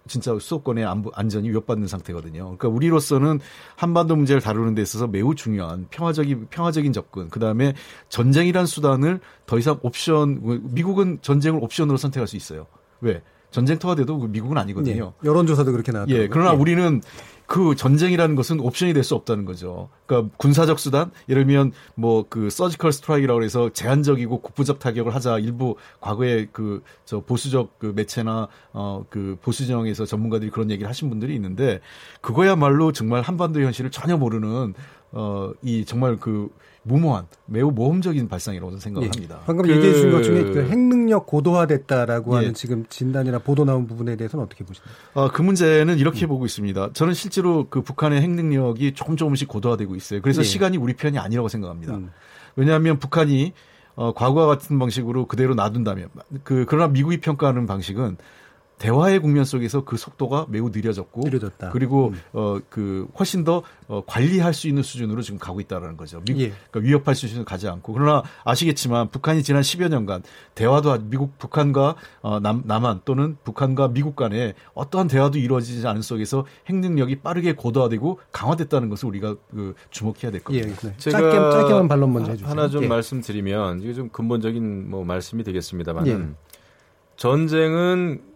진짜 수도권의 안전이 위협받는 상태거든요. 그러니까 우리로서는 한반도 문제를 다루는 데 있어서 매우 중요한 평화적인 평화적인 접근. 그 다음에 전쟁이란 수단을 더 이상 옵션 미국은 전쟁을 옵션으로 선택할 수 있어요. 왜? 전쟁터가 돼도 미국은 아니거든요. 예, 여론조사도 그렇게 나왔죠. 예, 그러나 예. 우리는 그 전쟁이라는 것은 옵션이 될 수 없다는 거죠. 그러니까 군사적 수단, 예를 들면 뭐 그 서지컬 스트라이크라고 해서 제한적이고 국부적 타격을 하자 일부 과거에 그 저 보수적 그 매체나 어 그 보수 정에서 전문가들이 그런 얘기를 하신 분들이 있는데 그거야말로 정말 한반도 현실을 전혀 모르는 어 이 정말 그 무모한 매우 모험적인 발상이라고 생각을 예. 합니다. 방금 그... 얘기해 주신 것 중에 그 핵능력 고도화됐다라고 예. 하는 지금 진단이나 보도 나온 부분에 대해서는 어떻게 보십니까? 아, 그 문제는 이렇게 음. 보고 있습니다. 저는 실제로 그 북한의 핵능력이 조금 조금씩 고도화되고 있어요. 그래서 예. 시간이 우리 편이 아니라고 생각합니다. 음. 왜냐하면 북한이 어, 과거와 같은 방식으로 그대로 놔둔다면 그 그러나 미국이 평가하는 방식은 대화의 국면 속에서 그 속도가 매우 느려졌고 느려졌다. 그리고 음. 어그 훨씬 더 어, 관리할 수 있는 수준으로 지금 가고 있다라는 거죠. 미국 예. 그러니까 위협할 수준을 가지 않고 그러나 아시겠지만 북한이 지난 10여 년간 대화도 미국 북한과 어, 남, 남한 또는 북한과 미국 간에 어떠한 대화도 이루어지지 않은 속에서 핵 능력이 빠르게 고도화되고 강화됐다는 것을 우리가 그 주목해야 될 겁니다. 예, 네. 제가 짧게, 짧게만 반론 먼저 해주세요. 하나 좀 예. 말씀드리면 이게 좀 근본적인 뭐 말씀이 되겠습니다만은 예. 전쟁은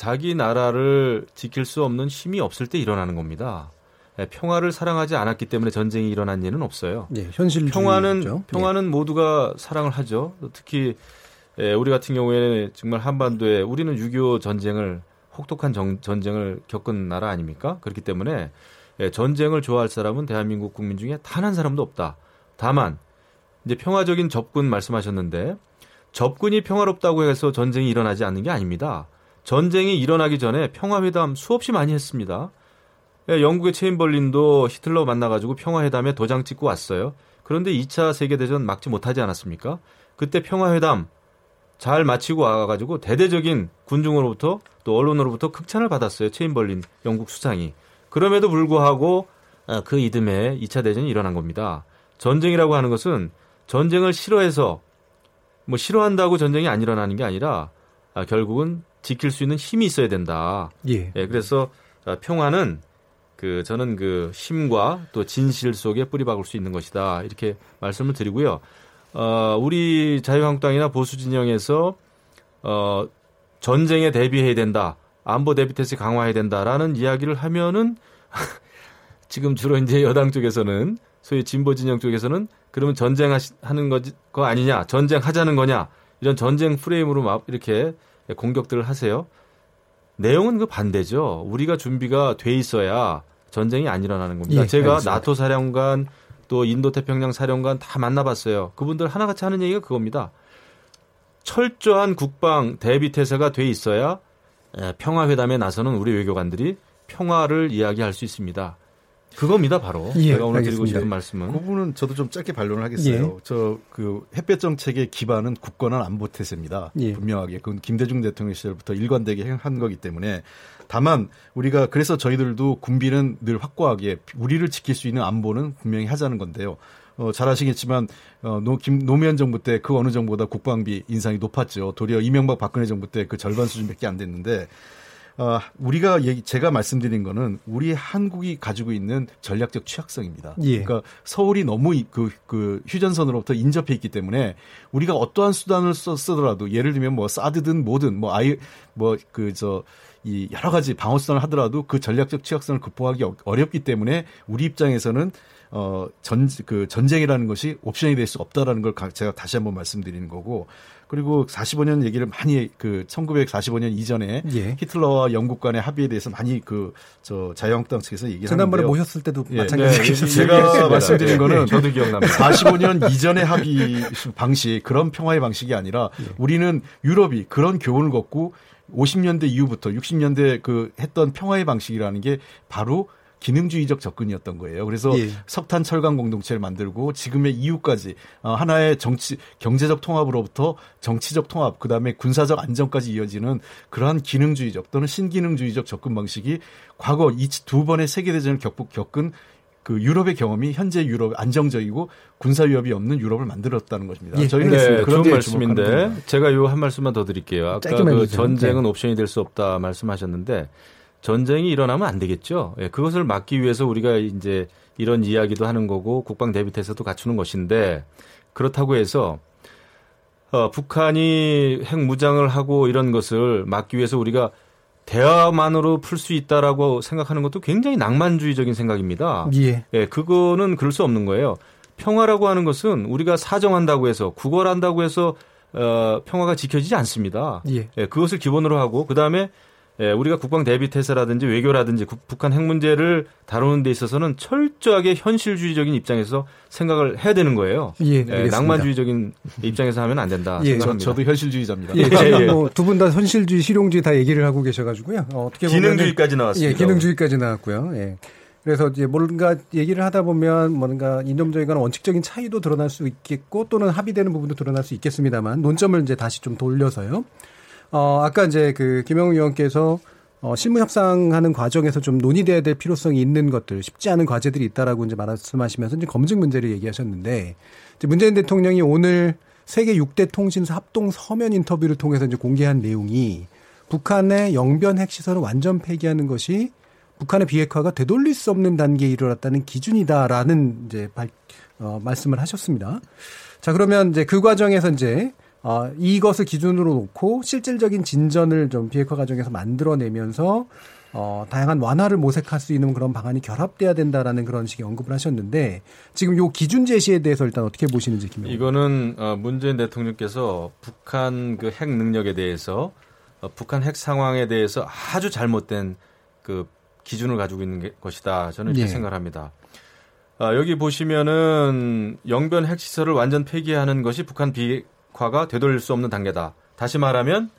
자기 나라를 지킬 수 없는 힘이 없을 때 일어나는 겁니다. 예, 평화를 사랑하지 않았기 때문에 전쟁이 일어난 일은 없어요. 네, 현실 평화는 네. 평화는 네. 모두가 사랑을 하죠. 특히 예, 우리 같은 경우에는 정말 한반도에 우리는 6.25 전쟁을 혹독한 정, 전쟁을 겪은 나라 아닙니까? 그렇기 때문에 예, 전쟁을 좋아할 사람은 대한민국 국민 중에 단 한 사람도 없다. 다만 이제 평화적인 접근 말씀하셨는데 접근이 평화롭다고 해서 전쟁이 일어나지 않는 게 아닙니다. 전쟁이 일어나기 전에 평화회담 수없이 많이 했습니다. 예, 영국의 체인벌린도 히틀러 만나가지고 평화회담에 도장 찍고 왔어요. 그런데 2차 세계대전 막지 못하지 않았습니까? 그때 평화회담 잘 마치고 와가지고 대대적인 군중으로부터 또 언론으로부터 극찬을 받았어요. 체인벌린 영국 수장이. 그럼에도 불구하고 아, 그 이듬해 2차 대전이 일어난 겁니다. 전쟁이라고 하는 것은 전쟁을 싫어해서 뭐 싫어한다고 전쟁이 안 일어나는 게 아니라 아, 결국은 지킬 수 있는 힘이 있어야 된다. 예. 예 그래서 아, 평화는 그 저는 그 힘과 또 진실 속에 뿌리박을 수 있는 것이다. 이렇게 말씀을 드리고요. 어, 우리 자유한국당이나 보수 진영에서 어, 전쟁에 대비해야 된다. 안보 대비 태세 강화해야 된다라는 이야기를 하면은 (laughs) 지금 주로 이제 여당 쪽에서는 소위 진보 진영 쪽에서는 그러면 전쟁하는 거 아니냐, 전쟁하자는 거냐 이런 전쟁 프레임으로 막 이렇게 공격들을 하세요. 내용은 그 반대죠. 우리가 준비가 돼 있어야 전쟁이 안 일어나는 겁니다. 예, 제가 알겠습니다. 나토 사령관 또 인도 태평양 사령관 다 만나봤어요. 그분들 하나같이 하는 얘기가 그겁니다. 철저한 국방 대비 태세가 돼 있어야 평화 회담에 나서는 우리 외교관들이 평화를 이야기할 수 있습니다. 그겁니다, 바로. 예, 제가 오늘 알겠습니다. 드리고 싶은 말씀은. 그 부분은 저도 좀 짧게 반론을 하겠어요. 예. 저그 햇볕 정책의 기반은 국권한 안보 태세입니다. 예. 분명하게. 그건 김대중 대통령 시절부터 일관되게 한 거기 때문에 다만 우리가 그래서 저희들도 군비는 늘 확고하게 우리를 지킬 수 있는 안보는 분명히 하자는 건데요. 어, 잘 아시겠지만 어, 노, 김, 노무현 정부 때 그 어느 정부보다 국방비 인상이 높았죠. 도리어 이명박 박근혜 정부 때 그 절반 수준밖에 안 됐는데 어, 우리가 얘기, 제가 말씀드린 거는 우리 한국이 가지고 있는 전략적 취약성입니다. 예. 그러니까 서울이 너무 그, 그 휴전선으로부터 인접해 있기 때문에 우리가 어떠한 수단을 써, 쓰더라도 예를 들면 뭐 사드든 뭐든 뭐 아이 뭐그저 이 여러 가지 방어선을 하더라도 그 전략적 취약성을 극복하기 어렵기 때문에 우리 입장에서는 어, 전, 그 전쟁이라는 것이 옵션이 될 수 없다라는 걸 제가 다시 한번 말씀드리는 거고 그리고 45년 얘기를 많이 그 1945년 이전에 예. 히틀러와 영국 간의 합의에 대해서 많이 그 저 자유한국당 측에서 얘기를 지난번에 하는데요. 모셨을 때도 예. 마찬가지 네. 제가 말씀드린 거는 저도 기억납니다. 45년 이전의 합의 방식 그런 평화의 방식이 아니라 예. 우리는 유럽이 그런 교훈을 걷고 50년대 이후부터 60년대 그 했던 평화의 방식이라는 게 바로 기능주의적 접근이었던 거예요. 그래서 예. 석탄 철강 공동체를 만들고 지금의 이후까지 어, 하나의 정치 경제적 통합으로부터 정치적 통합 그다음에 군사적 안정까지 이어지는 그러한 기능주의적 또는 신기능주의적 접근 방식이 과거 이 두 번의 세계 대전을 겪은 그 유럽의 경험이 현재 유럽 안정적이고 군사 위협이 없는 유럽을 만들었다는 것입니다. 예, 저희는 네, 그런 말씀인데 제가 요 한 말씀만 더 드릴게요. 아까 그 전쟁은 네. 옵션이 될 수 없다 말씀하셨는데 전쟁이 일어나면 안 되겠죠. 예, 그것을 막기 위해서 우리가 이제 이런 이야기도 하는 거고 국방 대비태세도 갖추는 것인데 그렇다고 해서 어, 북한이 핵 무장을 하고 이런 것을 막기 위해서 우리가 대화만으로 풀 수 있다라고 생각하는 것도 굉장히 낭만주의적인 생각입니다. 예. 예, 그거는 그럴 수 없는 거예요. 평화라고 하는 것은 우리가 사정한다고 해서 구걸한다고 해서 어, 평화가 지켜지지 않습니다. 예. 예 그것을 기본으로 하고 그 다음에 예, 우리가 국방 대비 태세라든지 외교라든지 국, 북한 핵 문제를 다루는 데 있어서는 철저하게 현실주의적인 입장에서 생각을 해야 되는 거예요. 예, 예 낭만주의적인 입장에서 하면 안 된다. 예, 저, 저도 현실주의자입니다. 예, 예, 예. 뭐두 분 다 현실주의, 실용주의 다 얘기를 하고 계셔가지고요. 어, 떻게 보면 기능주의까지 나왔습니다. 예, 기능주의까지 나왔고요. 예. 그래서 이제 뭔가 얘기를 하다 보면 뭔가 이념적이거나 원칙적인 차이도 드러날 수 있겠고 또는 합의되는 부분도 드러날 수 있겠습니다만 논점을 이제 다시 좀 돌려서요. 어, 아까 이제 그 김영우 의원께서 어, 실무 협상하는 과정에서 좀 논의돼야 될 필요성이 있는 것들, 쉽지 않은 과제들이 있다라고 이제 말씀하시면서 이제 검증 문제를 얘기하셨는데, 이제 문재인 대통령이 오늘 세계 6대 통신사 합동 서면 인터뷰를 통해서 이제 공개한 내용이 북한의 영변 핵시설을 완전 폐기하는 것이 북한의 비핵화가 되돌릴 수 없는 단계에 이르렀다는 기준이다라는 이제 발, 어, 말씀을 하셨습니다. 자, 그러면 이제 그 과정에서 이제 어, 이것을 기준으로 놓고 실질적인 진전을 좀 비핵화 과정에서 만들어내면서 어, 다양한 완화를 모색할 수 있는 그런 방안이 결합돼야 된다라는 그런 식의 언급을 하셨는데 지금 요 기준 제시에 대해서 일단 어떻게 보시는지 김영 이거는 어, 문재인 대통령께서 북한 그 핵 능력에 대해서 어, 북한 핵 상황에 대해서 아주 잘못된 그 기준을 가지고 있는 게, 것이다. 저는 이렇게 예. 생각합니다. 아, 여기 보시면은 영변 핵시설을 완전 폐기하는 것이 북한 비 비핵화가 되돌릴 수 없는 단계다. 다시 말하면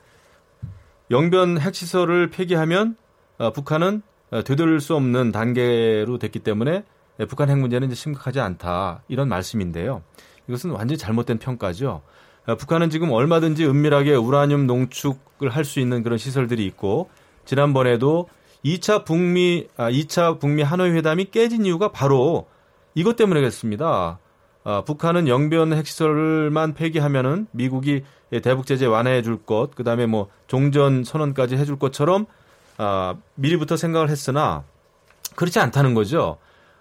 영변 핵시설을 폐기하면 어, 북한은 어, 되돌릴 수 없는 단계로 됐기 때문에 북한 핵 문제는 이제 심각하지 않다 이런 말씀인데요. 이것은 완전히 잘못된 평가죠. 어, 북한은 지금 얼마든지 은밀하게 우라늄 농축을 할 수 있는 그런 시설들이 있고 지난번에도 2차 북미 아 2차 북미 하노이 회담이 깨진 이유가 바로 이것 때문에겠습니다. 아, 북한은 영변 핵시설만 폐기하면은 미국이 대북 제재 완화해 줄 것, 그다음에 뭐 종전 선언까지 해줄 것처럼 아, 미리부터 생각을 했으나 그렇지 않다는 거죠.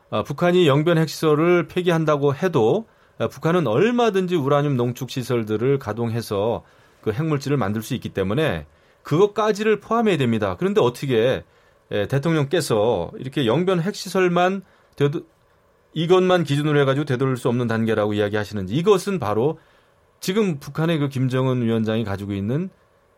아, 북한이 영변 핵시설을 폐기한다고 해도 아, 북한은 얼마든지 우라늄 농축 시설들을 가동해서 그 핵물질을 만들 수 있기 때문에 그것까지를 포함해야 됩니다. 그런데 어떻게 예, 대통령께서 이렇게 영변 핵시설만 이것만 기준으로 해가지고 되돌릴 수 없는 단계라고 이야기하시는지 이것은 바로 지금 북한의 그 김정은 위원장이 가지고 있는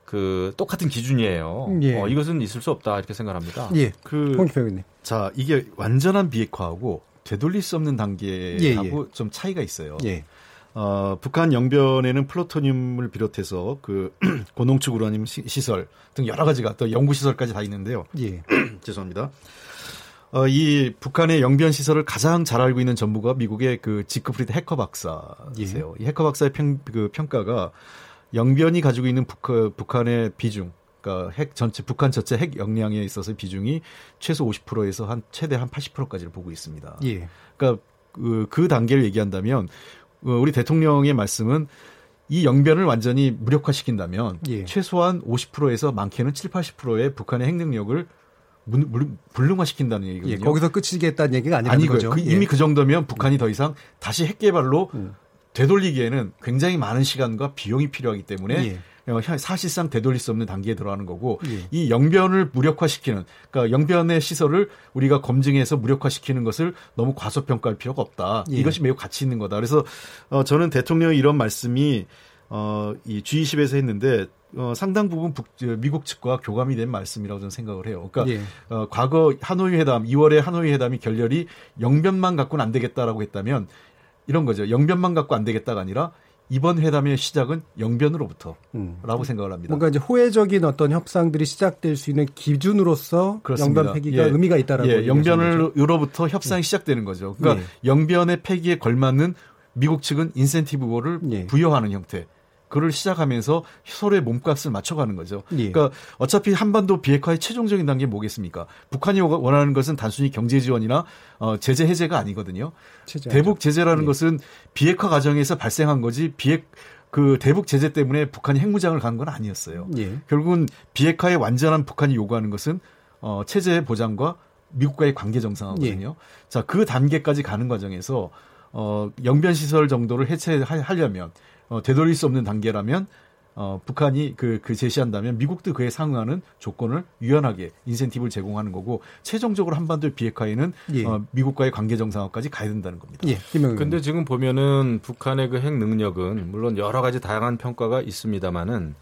그 똑같은 기준이에요. 예. 어, 이것은 있을 수 없다 이렇게 생각합니다. 예. 그 홍기표님. 자 이게 완전한 비핵화하고 되돌릴 수 없는 단계하고 예, 예. 좀 차이가 있어요. 예. 어, 북한 영변에는 플루토늄을 비롯해서 그 (clears throat) 고농축 우라늄 시 설 등 여러 가지가 또 연구 시설까지 다 있는데요. 예. (clears throat) 죄송합니다. 어, 이 북한의 영변 시설을 가장 잘 알고 있는 전부가 미국의 그 지크프리드 해커 박사세요. 예. 이 해커 박사의 평, 그 평가가 영변이 가지고 있는 북한, 북한의 비중, 그러니까 핵 전체 북한 전체 핵 역량에 있어서 비중이 최소 50%에서 한 최대 한 80%까지를 보고 있습니다. 예. 그러니까 그, 그 단계를 얘기한다면 어, 우리 대통령의 말씀은 이 영변을 완전히 무력화시킨다면 예. 최소한 50%에서 많게는 7, 80%의 북한의 핵 능력을 불능화시킨다는 얘기거든요. 예, 거기서 끝이겠다는 얘기가 아니라는 아니고요. 거죠. 그 이미 예. 그 정도면 북한이 더 이상 다시 핵 개발로 음. 되돌리기에는 굉장히 많은 시간과 비용이 필요하기 때문에 예. 어, 사실상 되돌릴 수 없는 단계에 들어가는 거고 예. 이 영변을 무력화시키는 그러니까 영변의 시설을 우리가 검증해서 무력화시키는 것을 너무 과소평가할 필요가 없다. 예. 이것이 매우 가치 있는 거다. 그래서 어, 저는 대통령의 이런 말씀이 어, 이 G20에서 했는데 어, 상당 부분 북, 미국 측과 교감이 된 말씀이라고 저는 생각을 해요. 그러니까 예. 어, 과거 하노이 회담, 2월에 하노이 회담이 결렬이 영변만 갖고는 안 되겠다라고 했다면 이런 거죠. 영변만 갖고 안 되겠다가 아니라 이번 회담의 시작은 영변으로부터라고 음. 생각을 합니다. 뭔가 이제 호혜적인 어떤 협상들이 시작될 수 있는 기준으로서 그렇습니다. 영변 폐기가 예. 의미가 있다라고 예. 영변으로부터 협상이 예. 시작되는 거죠. 그러니까 예. 영변의 폐기에 걸맞는 미국 측은 인센티브를 예. 부여하는 형태. 그를 시작하면서 서로의 몸값을 맞춰가는 거죠. 예. 그러니까 어차피 한반도 비핵화의 최종적인 단계 뭐겠습니까? 북한이 원하는 것은 단순히 경제 지원이나 어, 제재 해제가 아니거든요. 제재 대북 제재라는 예. 것은 비핵화 과정에서 발생한 거지 비핵 그 대북 제재 때문에 북한이 핵무장을 간 건 아니었어요. 예. 결국은 비핵화의 완전한 북한이 요구하는 것은 어, 체제 보장과 미국과의 관계 정상화거든요. 예. 자, 그 단계까지 가는 과정에서 어, 영변 시설 정도를 해체하려면 어, 되돌릴 수 없는 단계라면 어, 북한이 그, 그 제시한다면 미국도 그에 상응하는 조건을 유연하게 인센티브를 제공하는 거고 최종적으로 한반도 비핵화에는 예. 어, 미국과의 관계 정상화까지 가야 된다는 겁니다. 예. 근데 지금 보면은 북한의 그 핵 능력은 물론 여러 가지 다양한 평가가 있습니다만은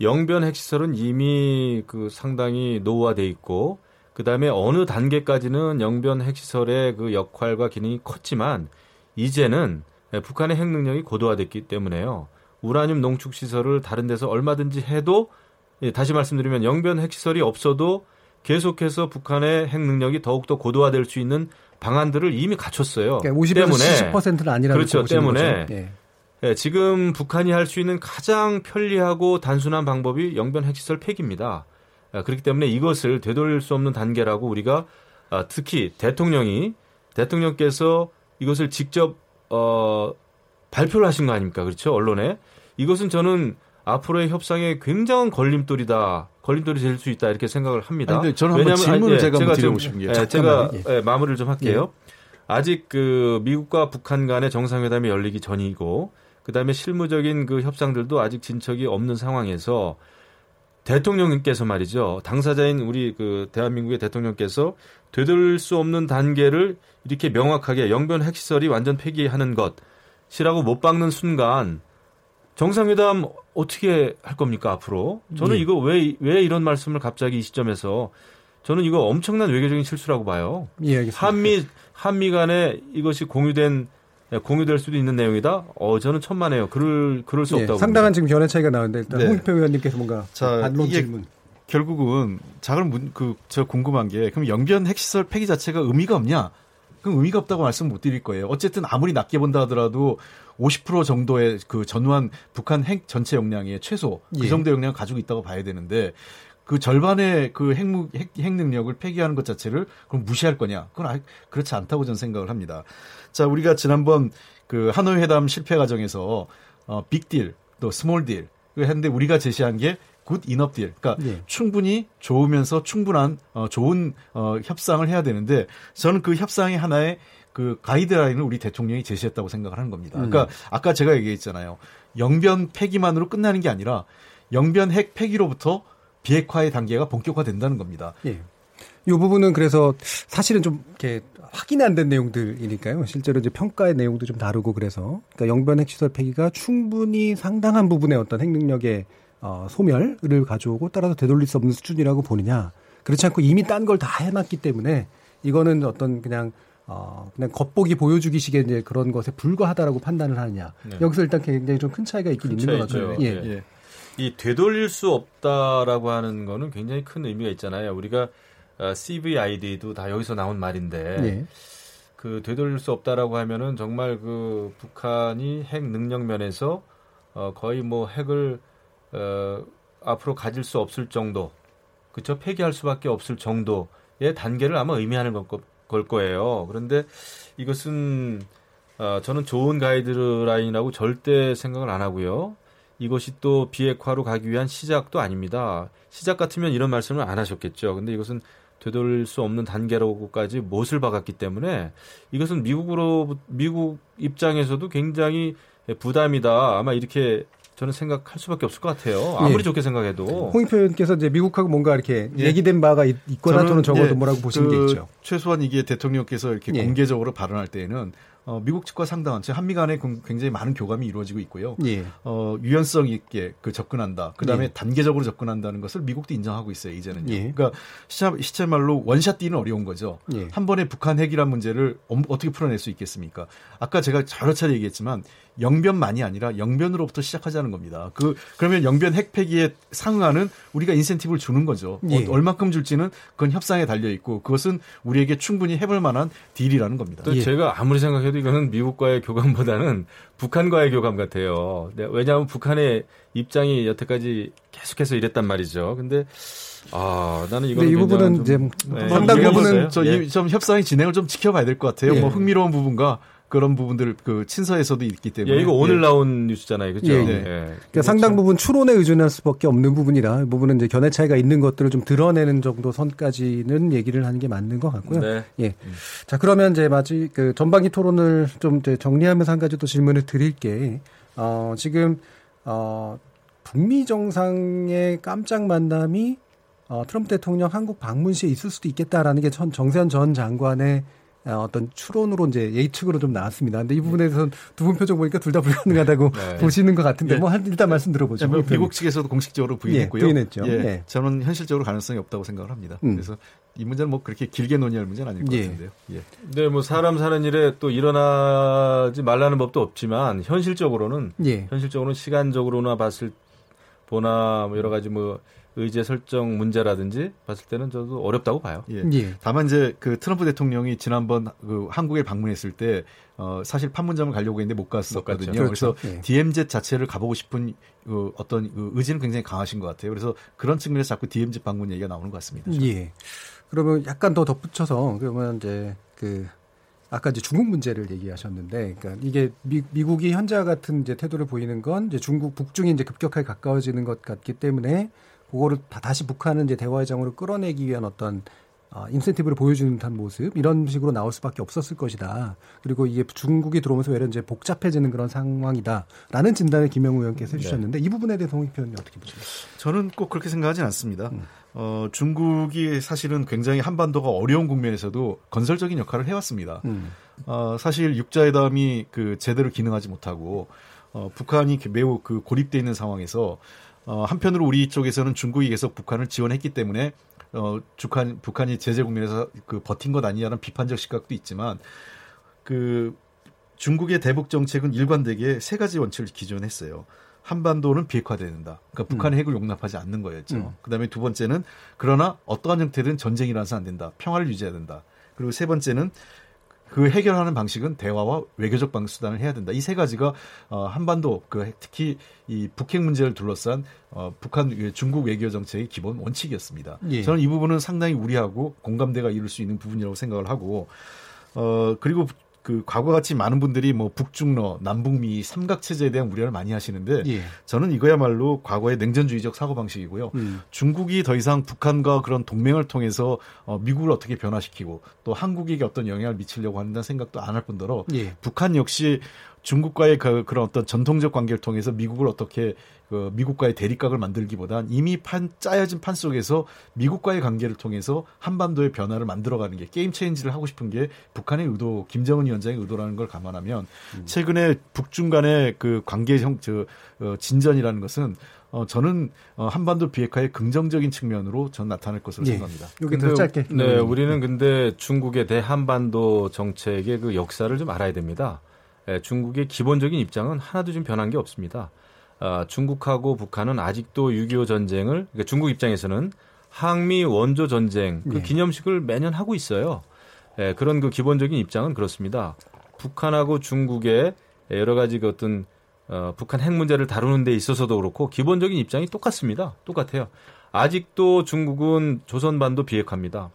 영변 핵시설은 이미 그 상당히 노후화돼 있고 그다음에 어느 단계까지는 영변 핵시설의 그 역할과 기능이 컸지만 이제는 예, 북한의 핵 능력이 고도화됐기 때문에요. 우라늄 농축 시설을 다른 데서 얼마든지 해도 예, 다시 말씀드리면 영변 핵 시설이 없어도 계속해서 북한의 핵 능력이 더욱더 고도화될 수 있는 방안들을 이미 갖췄어요. 그러니까 50에서 때문에 70%는 아니라는 그렇죠. 때문에 예. 예, 지금 북한이 할 수 있는 가장 편리하고 단순한 방법이 영변 핵시설 폐기입니다. 예, 그렇기 때문에 이것을 되돌릴 수 없는 단계라고 우리가 아, 특히 대통령이 대통령께서 이것을 직접 어, 발표를 하신 거 아닙니까? 그렇죠? 언론에. 이것은 저는 앞으로의 협상에 굉장한 걸림돌이다. 걸림돌이 될 수 있다. 이렇게 생각을 합니다. 아니, 저는 왜냐하면 질문을 아, 예, 제가, 제가 드리고 싶은 게 예, 제가 예. 마무리를 좀 할게요. 예. 아직 그 미국과 북한 간의 정상회담이 열리기 전이고 그다음에 실무적인 그 협상들도 아직 진척이 없는 상황에서 대통령께서 말이죠. 당사자인 우리 그 대한민국의 대통령께서 되돌릴 수 없는 단계를 이렇게 명확하게 영변 핵시설이 완전 폐기하는 것이라고 못 박는 순간 정상회담 어떻게 할 겁니까 앞으로? 저는 네. 이거 왜 왜 이런 말씀을 갑자기 이 시점에서 저는 이거 엄청난 외교적인 실수라고 봐요. 예, 한미 한미 간에 이것이 공유된 공유될 수도 있는 내용이다. 어 저는 천만에요. 그럴 그럴 수 네, 없다고. 상당한 봅니다. 지금 견해 차이가 나는데 일단 네. 홍익표 의원님께서 뭔가 자, 반론 이게 질문. 결국은 자 그럼 그저 궁금한 게 그럼 영변 핵시설 폐기 자체가 의미가 없냐? 그럼 의미가 없다고 말씀 못 드릴 거예요. 어쨌든 아무리 낮게 본다 하더라도 50% 정도의 그 전후한 북한 핵 전체 역량의 최소 그 예. 정도 역량을 가지고 있다고 봐야 되는데 그 절반의 그 핵무 핵, 핵 능력을 폐기하는 것 자체를 그럼 무시할 거냐? 그건 아, 그렇지 않다고 저는 생각을 합니다. 자, 우리가 지난번 그 하노이 회담 실패 과정에서 어 빅딜 또 small deal 그 했는데 우리가 제시한 게 good enough deal. 그러니까 예. 충분히 좋으면서 충분한 어 좋은 어 협상을 해야 되는데 저는 그 협상의 하나의 그 가이드라인을 우리 대통령이 제시했다고 생각을 하는 겁니다. 그러니까 아까 제가 얘기했잖아요. 영변 폐기만으로 끝나는 게 아니라 영변 핵 폐기로부터 비핵화의 단계가 본격화된다는 겁니다. 예. 이 부분은 그래서 사실은 좀 이렇게 확인 안된 내용들이니까요. 실제로 이제 평가의 내용도 좀 다르고 그래서 그러니까 영변 핵시설 폐기가 충분히 상당한 부분의 어떤 핵 능력의 어, 소멸을 가져오고 따라서 되돌릴 수 없는 수준이라고 보느냐. 그렇지 않고 이미 딴 걸 다 해놨기 때문에 이거는 어떤 그냥 어, 그냥 겉보기 보여주기식의 이제 그런 것에 불과하다라고 판단을 하느냐. 네. 여기서 일단 굉장히 좀 큰 차이가 있긴 큰 있는 것. 같아요. 예. 예. 이 되돌릴 수 없다라고 하는 거는 굉장히 큰 의미가 있잖아요. 우리가 어, CVID도 다 여기서 나온 말인데 예. 그 되돌릴 수 없다라고 하면은 정말 그 북한이 핵 능력 면에서 어, 거의 뭐 핵을 어, 앞으로 가질 수 없을 정도, 그쵸 폐기할 수밖에 없을 정도의 단계를 아마 의미하는 걸, 거- 걸 거예요. 그런데 이것은 어, 저는 좋은 가이드라인이라고 절대 생각을 안 하고요. 이것이 또 비핵화로 가기 위한 시작도 아닙니다. 시작 같으면 이런 말씀을 안 하셨겠죠. 근데 이것은 되돌릴 수 없는 단계라고까지 못을 박았기 때문에 이것은 미국으로 미국 입장에서도 굉장히 부담이다. 아마 이렇게 저는 생각할 수밖에 없을 것 같아요. 아무리 예. 좋게 생각해도. 홍익표 의원께서 이제 미국하고 뭔가 이렇게 예. 얘기된 바가 있- 있거나 저는, 또는 적어도 예, 뭐라고 보시는 그 게 있죠. 최소한 이게 대통령께서 이렇게 예. 공개적으로 발언할 때에는 어, 미국 측과 상당한 즉 한미 간에 공- 굉장히 많은 교감이 이루어지고 있고요. 예. 어, 유연성 있게 그 접근한다. 그 다음에 예. 단계적으로 접근한다는 것을 미국도 인정하고 있어요, 이제는요. 예. 그러니까 시체, 말로 원샷 뛰는 어려운 거죠. 예. 한 번에 북한 핵이란 문제를 엄- 어떻게 풀어낼 수 있겠습니까? 아까 제가 여러 차례 얘기했지만 영변만이 아니라 영변으로부터 시작하자는 겁니다. 그 그러면 영변 핵 폐기에 상응하는 우리가 인센티브를 주는 거죠. 예. 어, 얼마큼 줄지는 그건 협상에 달려 있고 그것은 우리에게 충분히 해볼 만한 딜이라는 겁니다. 또 예. 제가 아무리 생각해도 이거는 미국과의 교감보다는 북한과의 교감 같아요. 네, 왜냐하면 북한의 입장이 여태까지 계속해서 이랬단 말이죠. 근데 아 나는 근데 이 부분은 좀- 이제 네, 상당 부분은 됐어요. 저, 예. 이, 좀 협상의 진행을 좀 지켜봐야 될 것 같아요. 예. 뭐 흥미로운 부분과 그런 부분들 그 친서에서도 있기 때문에. 예, 이거 오늘 예. 나온 뉴스잖아요, 그렇죠? 예, 예. 그러니까 상당 부분 추론에 의존할 수밖에 없는 부분이라 이 부분은 이제 견해 차이가 있는 것들을 좀 드러내는 정도 선까지는 얘기를 하는 게 맞는 것 같고요. 네. 예. 자 그러면 이제 마지 그 전반기 토론을 좀 이제 정리하면서 한 가지 또 질문을 드릴 게. 어 지금 어 북미 정상의 깜짝 만남이 어, 트럼프 대통령 한국 방문 시에 있을 수도 있겠다라는 게 전 정세현 전 장관의 어, 어떤 추론으로 이제 예측으로 좀 나왔습니다. 근데 이 부분에 대해서는 두 분 표정 보니까 둘 다 불가능하다고 네. (laughs) 보시는 것 같은데 예. 뭐 한- 일단 말씀 들어보죠. 홍 미국 측에서도 공식적으로 부인했고요. 예, 부인했죠. 예, 예. 저는 현실적으로 가능성이 없다고 생각을 합니다. 음. 그래서 이 문제는 뭐 그렇게 길게 논의할 문제는 아닐 것 예. 같은데요. 예. 네, 뭐 사람 사는 일에 또 일어나지 말라는 법도 없지만 현실적으로는 예. 현실적으로는 시간적으로나 봤을 보나 뭐 여러 가지 뭐 의제 설정 문제라든지 봤을 때는 저도 어렵다고 봐요. 예. 예. 다만 이제 그 트럼프 대통령이 지난번 그 한국에 방문했을 때 어, 사실 판문점을 가려고 했는데 못 갔었거든요. 못 갔죠. 그래서 그렇죠. 예. DMZ 자체를 가보고 싶은 그 어떤 그 의지는 굉장히 강하신 것 같아요. 그래서 그런 측면에서 자꾸 DMZ 방문 얘기가 나오는 것 같습니다. 예. 그러면 약간 더 덧붙여서 그러면 이제 그 아까 이제 중국 문제를 얘기하셨는데, 그러니까 이게 미, 미국이 현재와 같은 이제 태도를 보이는 건 이제 중국 북중이 이제 급격하게 가까워지는 것 같기 때문에 그거를 다, 다시 북한은 이제 대화의 장으로 끌어내기 위한 어떤 어, 인센티브를 보여주는 듯한 모습 이런 식으로 나올 수밖에 없었을 것이다. 그리고 이게 중국이 들어오면서 외려 이제 복잡해지는 그런 상황이다라는 진단을 김영우 의원께서 해주셨는데 이 부분에 대해서 홍익표 의원님 어떻게 보십니까? 저는 꼭 그렇게 생각하진 않습니다. 음. 어, 중국이 사실은 굉장히 한반도가 어려운 국면에서도 건설적인 역할을 해왔습니다. 음. 어, 사실 육자회담이 그 제대로 기능하지 못하고 어, 북한이 매우 그 고립돼 있는 상황에서 어, 한편으로 우리 쪽에서는 중국이 계속 북한을 지원했기 때문에 어, 북한 북한이 제재 국면에서 그 버틴 것 아니냐는 비판적 시각도 있지만 그 중국의 대북 정책은 일관되게 세 가지 원칙을 기존했어요. 한반도는 비핵화되는다. 그러니까 북한의 핵을 용납하지 않는 거였죠. 음. 그다음에 두 번째는 그러나 어떠한 형태든 전쟁이라서 안 된다. 평화를 유지해야 된다. 그리고 세 번째는 그 해결하는 방식은 대화와 외교적 방 수단을 해야 된다. 이 세 가지가 어, 한반도 그 특히 이 북핵 문제를 둘러싼 어, 북한 중국 외교 정책의 기본 원칙이었습니다. 예. 저는 이 부분은 상당히 우리하고 공감대가 이룰 수 있는 부분이라고 생각을 하고 어 그리고 그 과거 같이 많은 분들이 뭐 북중러, 남북미 삼각 체제에 대한 우려를 많이 하시는데 예. 저는 이거야말로 과거의 냉전주의적 사고 방식이고요. 음. 중국이 더 이상 북한과 그런 동맹을 통해서 어, 미국을 어떻게 변화시키고 또 한국에게 어떤 영향을 미치려고 한다는 생각도 안 할 뿐더러 예. 북한 역시 중국과의 그, 그런 어떤 전통적 관계를 통해서 미국을 어떻게 그 미국과의 대립각을 만들기보단 이미 판 짜여진 판 속에서 미국과의 관계를 통해서 한반도의 변화를 만들어가는 게 게임 체인지를 하고 싶은 게 북한의 의도, 김정은 위원장의 의도라는 걸 감안하면 음. 최근에 북중 간의 그 관계 형, 저, 어, 진전이라는 것은 어, 저는 어, 한반도 비핵화의 긍정적인 측면으로 전 나타날 것으로 예. 생각합니다. 여기 더 짧게. 네, 우리는 근데 중국의 대한반도 정책의 그 역사를 좀 알아야 됩니다. 예, 중국의 기본적인 입장은 하나도 좀 변한 게 없습니다. 아, 중국하고 북한은 아직도 6.25 전쟁을 그러니까 중국 입장에서는 항미 원조 전쟁 그 네. 기념식을 매년 하고 있어요. 예, 그런 그 기본적인 입장은 그렇습니다. 북한하고 중국의 여러 가지 그 어떤 어, 북한 핵 문제를 다루는 데 있어서도 그렇고 기본적인 입장이 똑같습니다. 똑같아요. 아직도 중국은 조선반도 비핵화입니다.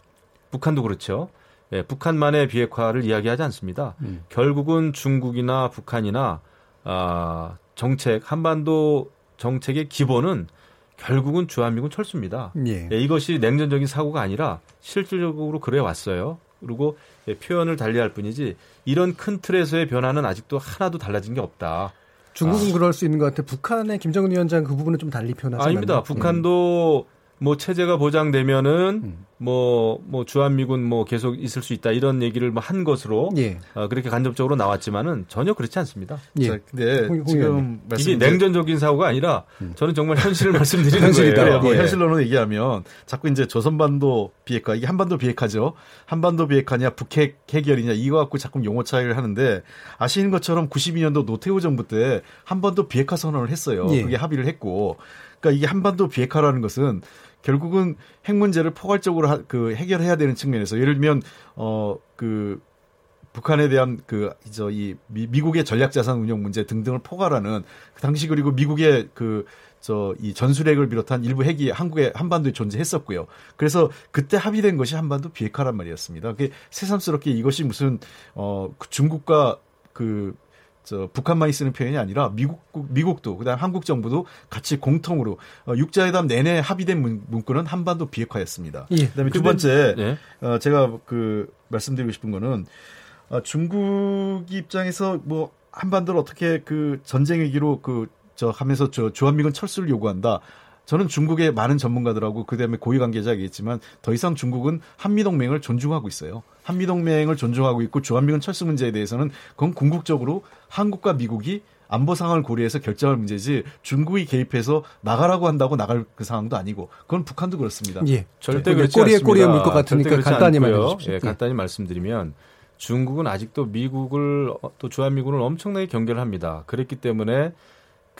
북한도 그렇죠. 예, 북한만의 비핵화를 이야기하지 않습니다. 음. 결국은 중국이나 북한이나 아, 정책 한반도 정책의 기본은 결국은 주한미군 철수입니다. 예. 예, 이것이 냉전적인 사고가 아니라 실질적으로 그래 왔어요. 그리고 예, 표현을 달리할 뿐이지 이런 큰 틀에서의 변화는 아직도 하나도 달라진 게 없다. 중국은 아. 그럴 수 있는 것 같아요. 북한의 김정은 위원장 그 부분은 좀 달리 표현하지 아닙니다. 북한도 음. 뭐 체제가 보장되면은 음. 뭐, 뭐 주한미군 뭐 계속 있을 수 있다 이런 얘기를 뭐 한 것으로 예. 어, 그렇게 간접적으로 나왔지만은 전혀 그렇지 않습니다. 예. 자, 근데 홍, 지금 이게 냉전적인 사고가 아니라 음. 저는 정말 현실을 (laughs) 말씀드리는 현실이다. 거예요. 뭐 예. 현실로는 얘기하면 자꾸 이제 조선반도 비핵화 이게 한반도 비핵화죠. 한반도 비핵화냐 북핵 해결이냐 이거 갖고 자꾸 용어 차이를 하는데 아시는 것처럼 92년도 노태우 정부 때 한반도 비핵화 선언을 했어요. 예. 그게 합의를 했고 그러니까 이게 한반도 비핵화라는 것은 결국은 핵 문제를 포괄적으로 하, 그 해결해야 되는 측면에서 예를 들면 어그 북한에 대한 그 저 이 미국의 전략 자산 운용 문제 등등을 포괄하는 그 당시 그리고 미국의 그 저 이 전술핵을 비롯한 일부 핵이 한국의 한반도에 존재했었고요. 그래서 그때 합의된 것이 한반도 비핵화란 말이었습니다. 그게 새삼스럽게 이것이 무슨 어그 중국과 그 저 북한만이 쓰는 표현이 아니라 미국 미국도 그다음 한국 정부도 같이 공통으로 어, 육자회담 내내 합의된 문, 문구는 한반도 비핵화였습니다. 예. 그다음에 두 번째 네. 어, 제가 그 말씀드리고 싶은 거는 어, 중국 입장에서 뭐 한반도를 어떻게 그 전쟁 위기로 그 저 하면서 저 주한미군 철수를 요구한다. 저는 중국의 많은 전문가들하고 그다음에 고위 관계자겠지만 더 이상 중국은 한미 동맹을 존중하고 있어요. 한미 동맹을 존중하고 있고 주한미군 철수 문제에 대해서는 그건 궁극적으로 한국과 미국이 안보 상황을 고려해서 결정할 문제지 중국이 개입해서 나가라고 한다고 나갈 그 상황도 아니고 그건 북한도 그렇습니다. 예. 절대 그렇지 꼬리에 않습니다. 꼬리에 물 것 같으니까 간단히 말해 주십시오. 예, 간단히 말씀드리면 중국은 아직도 미국을 또 주한미군을 엄청나게 경계를 합니다. 그랬기 때문에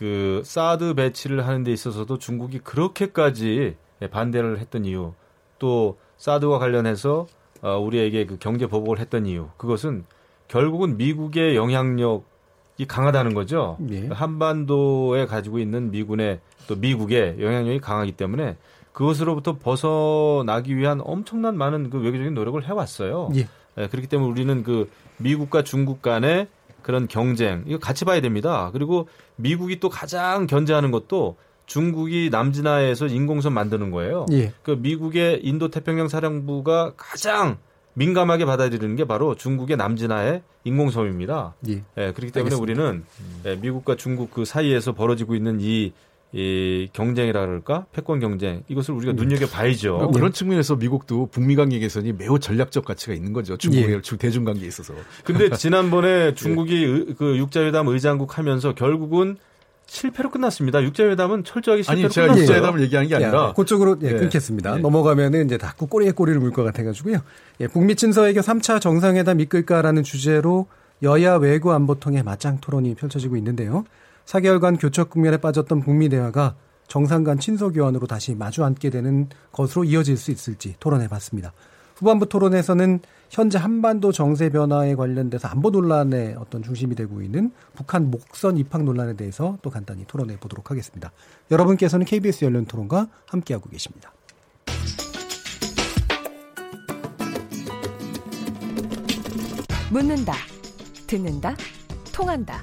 그 사드 배치를 하는 데 있어서도 중국이 그렇게까지 반대를 했던 이유 또 사드와 관련해서 어, 우리에게 그 경제 보복을 했던 이유 그것은 결국은 미국의 영향력이 강하다는 거죠. 네. 한반도에 가지고 있는 미군의 또 미국의 영향력이 강하기 때문에 그것으로부터 벗어나기 위한 엄청난 많은 그 외교적인 노력을 해왔어요. 예. 네, 그렇기 때문에 우리는 그 미국과 중국 간의 그런 경쟁 이거 같이 봐야 됩니다. 그리고 미국이 또 가장 견제하는 것도 중국이 남진하에서 인공섬 만드는 거예요. 예. 그 미국의 인도 태평양 사령부가 가장 민감하게 받아들이는 게 바로 중국의 남진하의 인공섬입니다. 예. 예 그렇기 때문에 알겠습니다. 우리는 예, 미국과 중국 그 사이에서 벌어지고 있는 이 이 경쟁이라 그럴까 패권 경쟁 이것을 우리가 음. 눈여겨 봐야죠. 어, 그런 측면에서 미국도 북미 관계 개선이 매우 전략적 가치가 있는 거죠. 중국의 예. 대중 관계에 있어서. 근데 (laughs) 지난번에 중국이 예. 그 육자회담 의장국 하면서 결국은 실패로 끝났습니다. 육자회담은 철저하게 실패로 아니, 제가 끝났어요. 육자회담을 얘기한 게 아니라 야, 그쪽으로 예, 예. 끊겠습니다. 예. 넘어가면은 이제 자꾸 꼬리에 꼬리를 물 것 같아가지고요. 예, 북미 친서외교 3차 정상회담 이끌까라는 주제로 여야 외교 안보통의 맞짱 토론이 펼쳐지고 있는데요. 4개월간 교착 국면에 빠졌던 북미 대화가 정상 간 친서 교환으로 다시 마주 앉게 되는 것으로 이어질 수 있을지 토론해 봤습니다. 후반부 토론에서는 현재 한반도 정세 변화에 관련돼서 안보 논란의 어떤 중심이 되고 있는 북한 목선 입학 논란에 대해서 또 간단히 토론해 보도록 하겠습니다. 여러분께서는 KBS 열린 토론과 함께하고 계십니다. 묻는다, 듣는다, 통한다.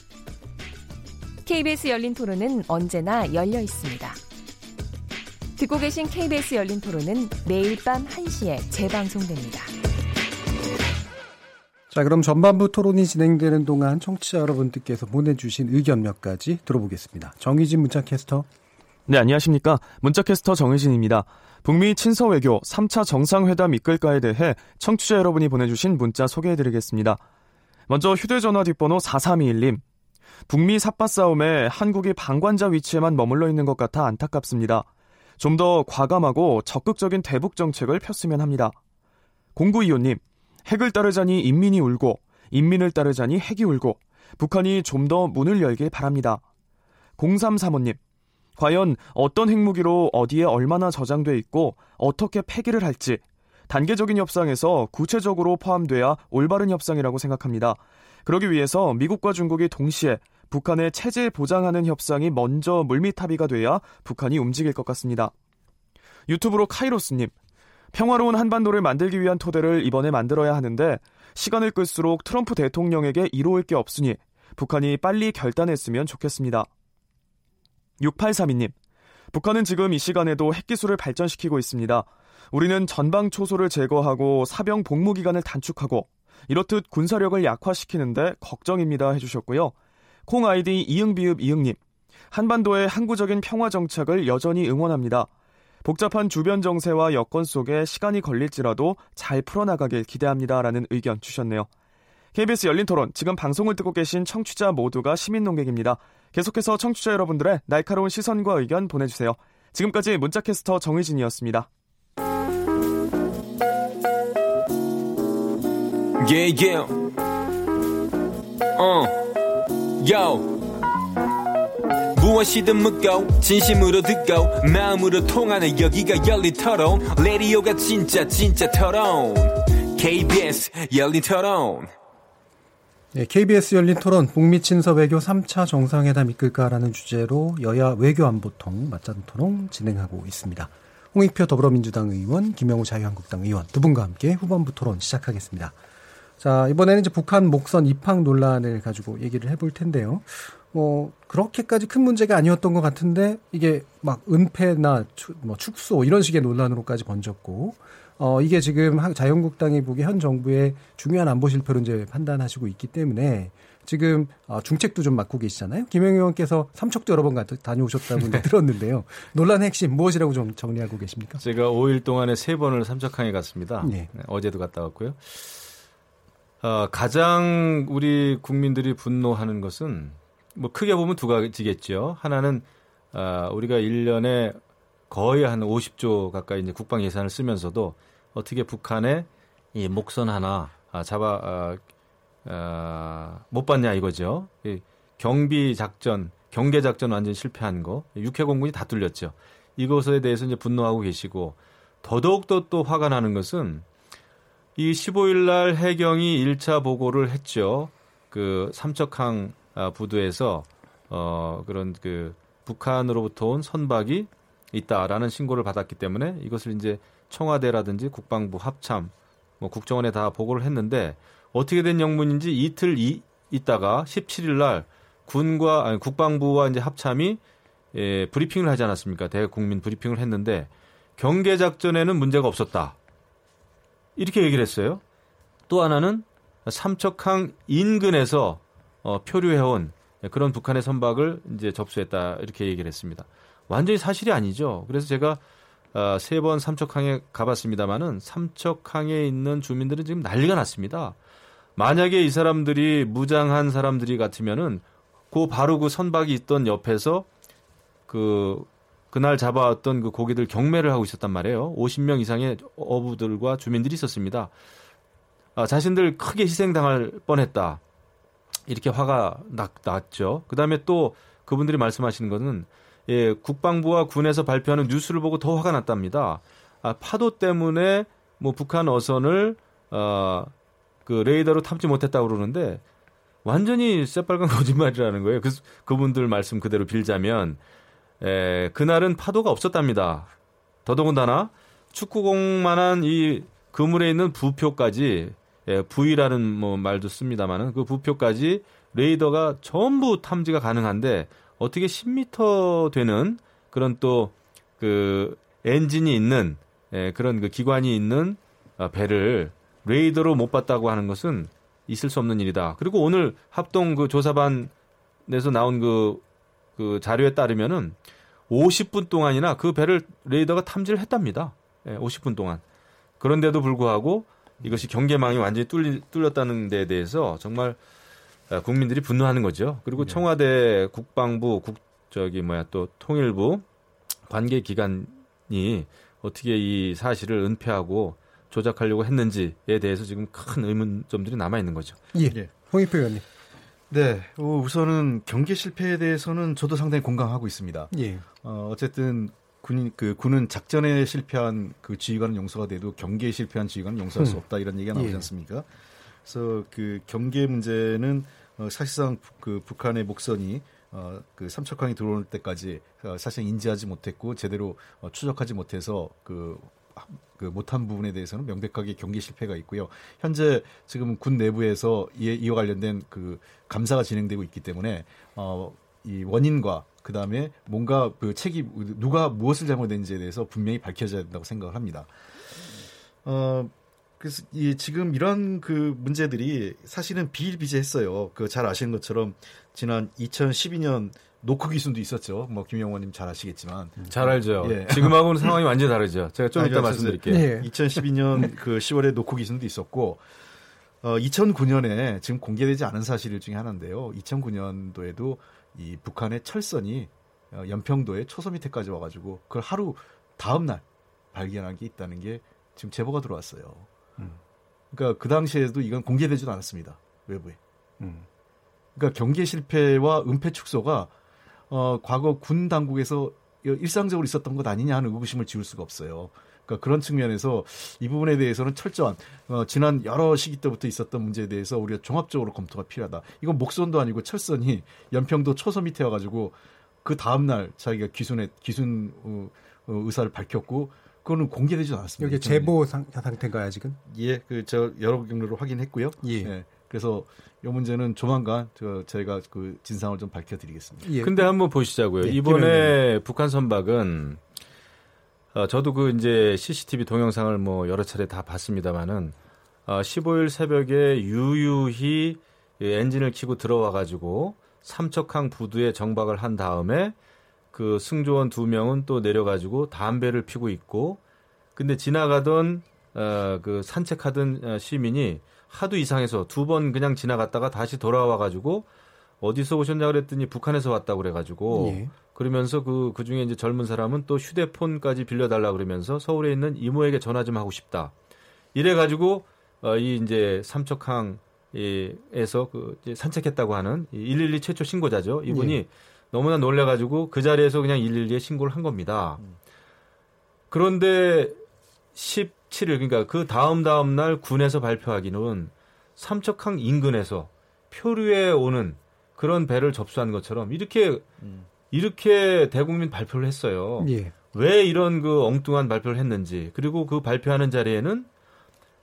KBS 열린 토론은 언제나 열려 있습니다. 듣고 계신 KBS 열린 토론은 매일 밤 1시에 재방송됩니다. 자, 그럼 전반부 토론이 진행되는 동안 청취자 여러분들께서 보내주신 의견 몇 가지 들어보겠습니다. 정희진 문자캐스터. 네, 안녕하십니까. 문자캐스터 정희진입니다. 북미 친서 외교 3차 정상회담 이끌까에 대해 청취자 여러분이 보내주신 문자 소개해드리겠습니다. 먼저 휴대전화 뒷번호 4321님. 북미 삿바 싸움에 한국이 방관자 위치에만 머물러 있는 것 같아 안타깝습니다. 좀 더 과감하고 적극적인 대북 정책을 폈으면 합니다. 0925님. 핵을 따르자니 인민이 울고 인민을 따르자니 핵이 울고 북한이 좀 더 문을 열길 바랍니다. 0335님. 과연 어떤 핵무기로 어디에 얼마나 저장돼 있고 어떻게 폐기를 할지 단계적인 협상에서 구체적으로 포함돼야 올바른 협상이라고 생각합니다. 그러기 위해서 미국과 중국이 동시에 북한의 체제 보장하는 협상이 먼저 물밑 합의가 돼야 북한이 움직일 것 같습니다. 유튜브로 카이로스님, 평화로운 한반도를 만들기 위한 토대를 이번에 만들어야 하는데 시간을 끌수록 트럼프 대통령에게 이로울 게 없으니 북한이 빨리 결단했으면 좋겠습니다. 6832님, 북한은 지금 이 시간에도 핵기술을 발전시키고 있습니다. 우리는 전방 초소를 제거하고 사병 복무 기간을 단축하고 이렇듯 군사력을 약화시키는데 걱정입니다 해주셨고요. 콩 아이디 이응비읍 이응님, 한반도의 항구적인 평화 정착을 여전히 응원합니다. 복잡한 주변 정세와 여건 속에 시간이 걸릴지라도 잘 풀어나가길 기대합니다라는 의견 주셨네요. KBS 열린 토론, 지금 방송을 듣고 계신 청취자 모두가 시민 농객입니다. 계속해서 청취자 여러분들의 날카로운 시선과 의견 보내주세요. 지금까지 문자캐스터 정의진이었습니다. Yeah, yeah. Uh. Yo. 무엇이든 묻고 진심으로 듣고 마음으로 통하는 여기가 열린 토론 레디오가 진짜 진짜 토론 KBS 열린 토론 네, KBS 열린 토론 북미 친서 외교 3차 정상회담 이끌까라는 주제로 여야 외교 안보통 맞짱 토론 진행하고 있습니다. 홍익표 더불어민주당 의원, 김영우 자유한국당 의원 두 분과 함께 후반부 토론 시작하겠습니다. 자, 이번에는 이제 북한 목선 입학 논란을 가지고 얘기를 해볼 텐데요. 뭐 그렇게까지 큰 문제가 아니었던 것 같은데 이게 막 은폐나 추, 뭐 축소 이런 식의 논란으로까지 번졌고 어 이게 지금 자유한국당이 보기 현 정부의 중요한 안보 실패로 이제 판단하시고 있기 때문에 지금 어, 중책도 좀 맡고 계시잖아요. 김영 의원께서 삼척도 여러 번 다녀오셨다고 네. 들었는데요. 논란의 핵심 무엇이라고 좀 정리하고 계십니까? 제가 5일 동안에 세 번을 삼척항에 갔습니다. 네. 네, 어제도 갔다 왔고요. 어, 가장 우리 국민들이 분노하는 것은 뭐 크게 보면 두 가지겠죠. 하나는 아, 우리가 1년에 거의 한 50조 가까이 이제 국방 예산을 쓰면서도 어떻게 북한의 이 목선 하나 아, 잡아 아, 아, 못 봤냐 이거죠. 이 경비 작전, 경계 작전 완전 실패한 거, 육해 공군이 다 뚫렸죠. 이것에 대해서 이제 분노하고 계시고 더더욱 더 또 화가 나는 것은 이 15일 날 해경이 1차 보고를 했죠. 그 삼척항 아, 부두에서 어 그런 그 북한으로부터 온 선박이 있다라는 신고를 받았기 때문에 이것을 이제 청와대라든지 국방부 합참 뭐 국정원에 다 보고를 했는데 어떻게 된 영문인지 이틀 이, 있다가 17일 날 군과 아니 국방부와 이제 합참이 예, 브리핑을 하지 않았습니까? 대국민 브리핑을 했는데 경계 작전에는 문제가 없었다. 이렇게 얘기를 했어요. 또 하나는 삼척항 인근에서 어, 표류해온 예, 그런 북한의 선박을 이제 접수했다 이렇게 얘기를 했습니다. 완전히 사실이 아니죠. 그래서 제가 어, 세번 삼척항에 가봤습니다마는 삼척항에 있는 주민들은 지금 난리가 났습니다. 만약에 이 사람들이 무장한 사람들이 같으면은 그 바로 그 선박이 있던 옆에서 그 그날 잡아왔던 그 고기들 경매를 하고 있었단 말이에요. 50명 이상의 어부들과 주민들이 있었습니다. 아, 자신들 크게 희생당할 뻔했다. 이렇게 화가 났, 났죠. 그 다음에 또 그분들이 말씀하시는 것은 예, 국방부와 군에서 발표하는 뉴스를 보고 더 화가 났답니다. 아, 파도 때문에 뭐 북한 어선을 어, 그 레이더로 탐지 못했다고 그러는데 완전히 새빨간 (laughs) 거짓말이라는 거예요. 그, 그분들 말씀 그대로 빌자면 에, 그날은 파도가 없었답니다. 더더군다나 축구공만한 이 그물에 있는 부표까지 예, V라는 뭐 말도 씁니다만은 그 부표까지 레이더가 전부 탐지가 가능한데 어떻게 10m 되는 그런 또 그 엔진이 있는 예, 그런 그 기관이 있는 어, 배를 레이더로 못 봤다고 하는 것은 있을 수 없는 일이다. 그리고 오늘 합동 그 조사반에서 나온 그, 그 자료에 따르면은 50분 동안이나 그 배를 레이더가 탐지를 했답니다. 예, 50분 동안. 그런데도 불구하고 이것이 경계망이 완전히 뚫리, 뚫렸다는 데에 대해서 정말 아, 국민들이 분노하는 거죠. 그리고 네. 청와대 국방부 국 저기 뭐야 또 통일부 관계 기관이 어떻게 이 사실을 은폐하고 조작하려고 했는지에 대해서 지금 큰 의문점들이 남아 있는 거죠. 예. 예. 홍익표 의원님. 네, 어, 우선은 경계 실패에 대해서는 저도 상당히 공감하고 있습니다. 예. 어, 어쨌든 군, 그, 군은 작전에 실패한 그 지휘관은 용서가 돼도 경계에 실패한 지휘관은 용서할 수 음. 없다 이런 얘기가 나오지 예. 않습니까? 그래서 그 경계 문제는 어, 사실상 그 북한의 목선이 어, 그 삼척항이 들어올 때까지 어, 사실 인지하지 못했고 제대로 어, 추적하지 못해서 그, 그 못한 부분에 대해서는 명백하게 경계 실패가 있고요. 현재 지금 군 내부에서 이에, 이와 관련된 그 감사가 진행되고 있기 때문에 어, 이 원인과 그 다음에 뭔가 그 책임 누가 무엇을 잘못했는지에 대해서 분명히 밝혀져야 된다고 생각을 합니다. 어, 그래서 이 지금 이런 그 문제들이 사실은 비일비재했어요. 그 잘 아시는 것처럼 지난 2012년 노크 기순도 있었죠. 뭐 김영원님 잘 아시겠지만 잘 알죠. 예. 지금하고는 상황이 완전히 다르죠. 제가 좀 이따 말씀드릴게요. 네. 2012년 그 10월에 노크 기순도 있었고 어 2009년에 지금 공개되지 않은 사실 중에 하나인데요. 2009년도에도 이 북한의 철선이 어, 연평도에 초소 밑에까지 와가지고 그걸 하루 다음 날 발견한 게 있다는 게 지금 제보가 들어왔어요. 음. 그러니까 그 당시에도 이건 공개되지도 않았습니다. 외부에. 음. 그러니까 경계 실패와 은폐 축소가 어, 과거 군 당국에서 일상적으로 있었던 것 아니냐 하는 의구심을 지울 수가 없어요. 그러니까 그런 측면에서 이 부분에 대해서는 철저한 어, 지난 여러 시기 때부터 있었던 문제에 대해서 우리가 종합적으로 검토가 필요하다. 이건 목선도 아니고 철선이 연평도 초서 밑에 와가지고 그 다음 날 자기가 기순에 기순 어, 어, 의사를 밝혔고 그거는 공개되지 않았습니다. 여기 제보 상, 상태인가요, 지금? 예, 그 저 여러 경로로 확인했고요. 예. 예. 그래서 이 문제는 조만간 저 저희가 그 진상을 좀 밝혀드리겠습니다. 예. 근데 한번 보시자고요. 예, 이번에 북한 선박은 어, 저도 그 이제 CCTV 동영상을 뭐 여러 차례 다 봤습니다만은 어, 15일 새벽에 유유히 엔진을 키고 들어와 가지고 삼척항 부두에 정박을 한 다음에 그 승조원 두 명은 또 내려가지고 담배를 피고 있고 근데 지나가던 어, 그 산책하던 어, 시민이 하도 이상해서 두 번 그냥 지나갔다가 다시 돌아와 가지고 어디서 오셨냐 그랬더니 북한에서 왔다고 그래가지고 예. 그러면서 그, 그 중에 이제 젊은 사람은 또 휴대폰까지 빌려달라 그러면서 서울에 있는 이모에게 전화 좀 하고 싶다. 이래가지고, 어, 이 이제 삼척항, 에서 그 이제 산책했다고 하는 112 최초 신고자죠. 이분이 예. 너무나 놀래가지고 그 자리에서 그냥 112에 신고를 한 겁니다. 그런데 17일 그러니까 그 다음 다음 날 군에서 발표하기는 삼척항 인근에서 표류에 오는 그런 배를 접수한 것처럼 이렇게 음. 이렇게 대국민 발표를 했어요. 예. 왜 이런 그 엉뚱한 발표를 했는지 그리고 그 발표하는 자리에는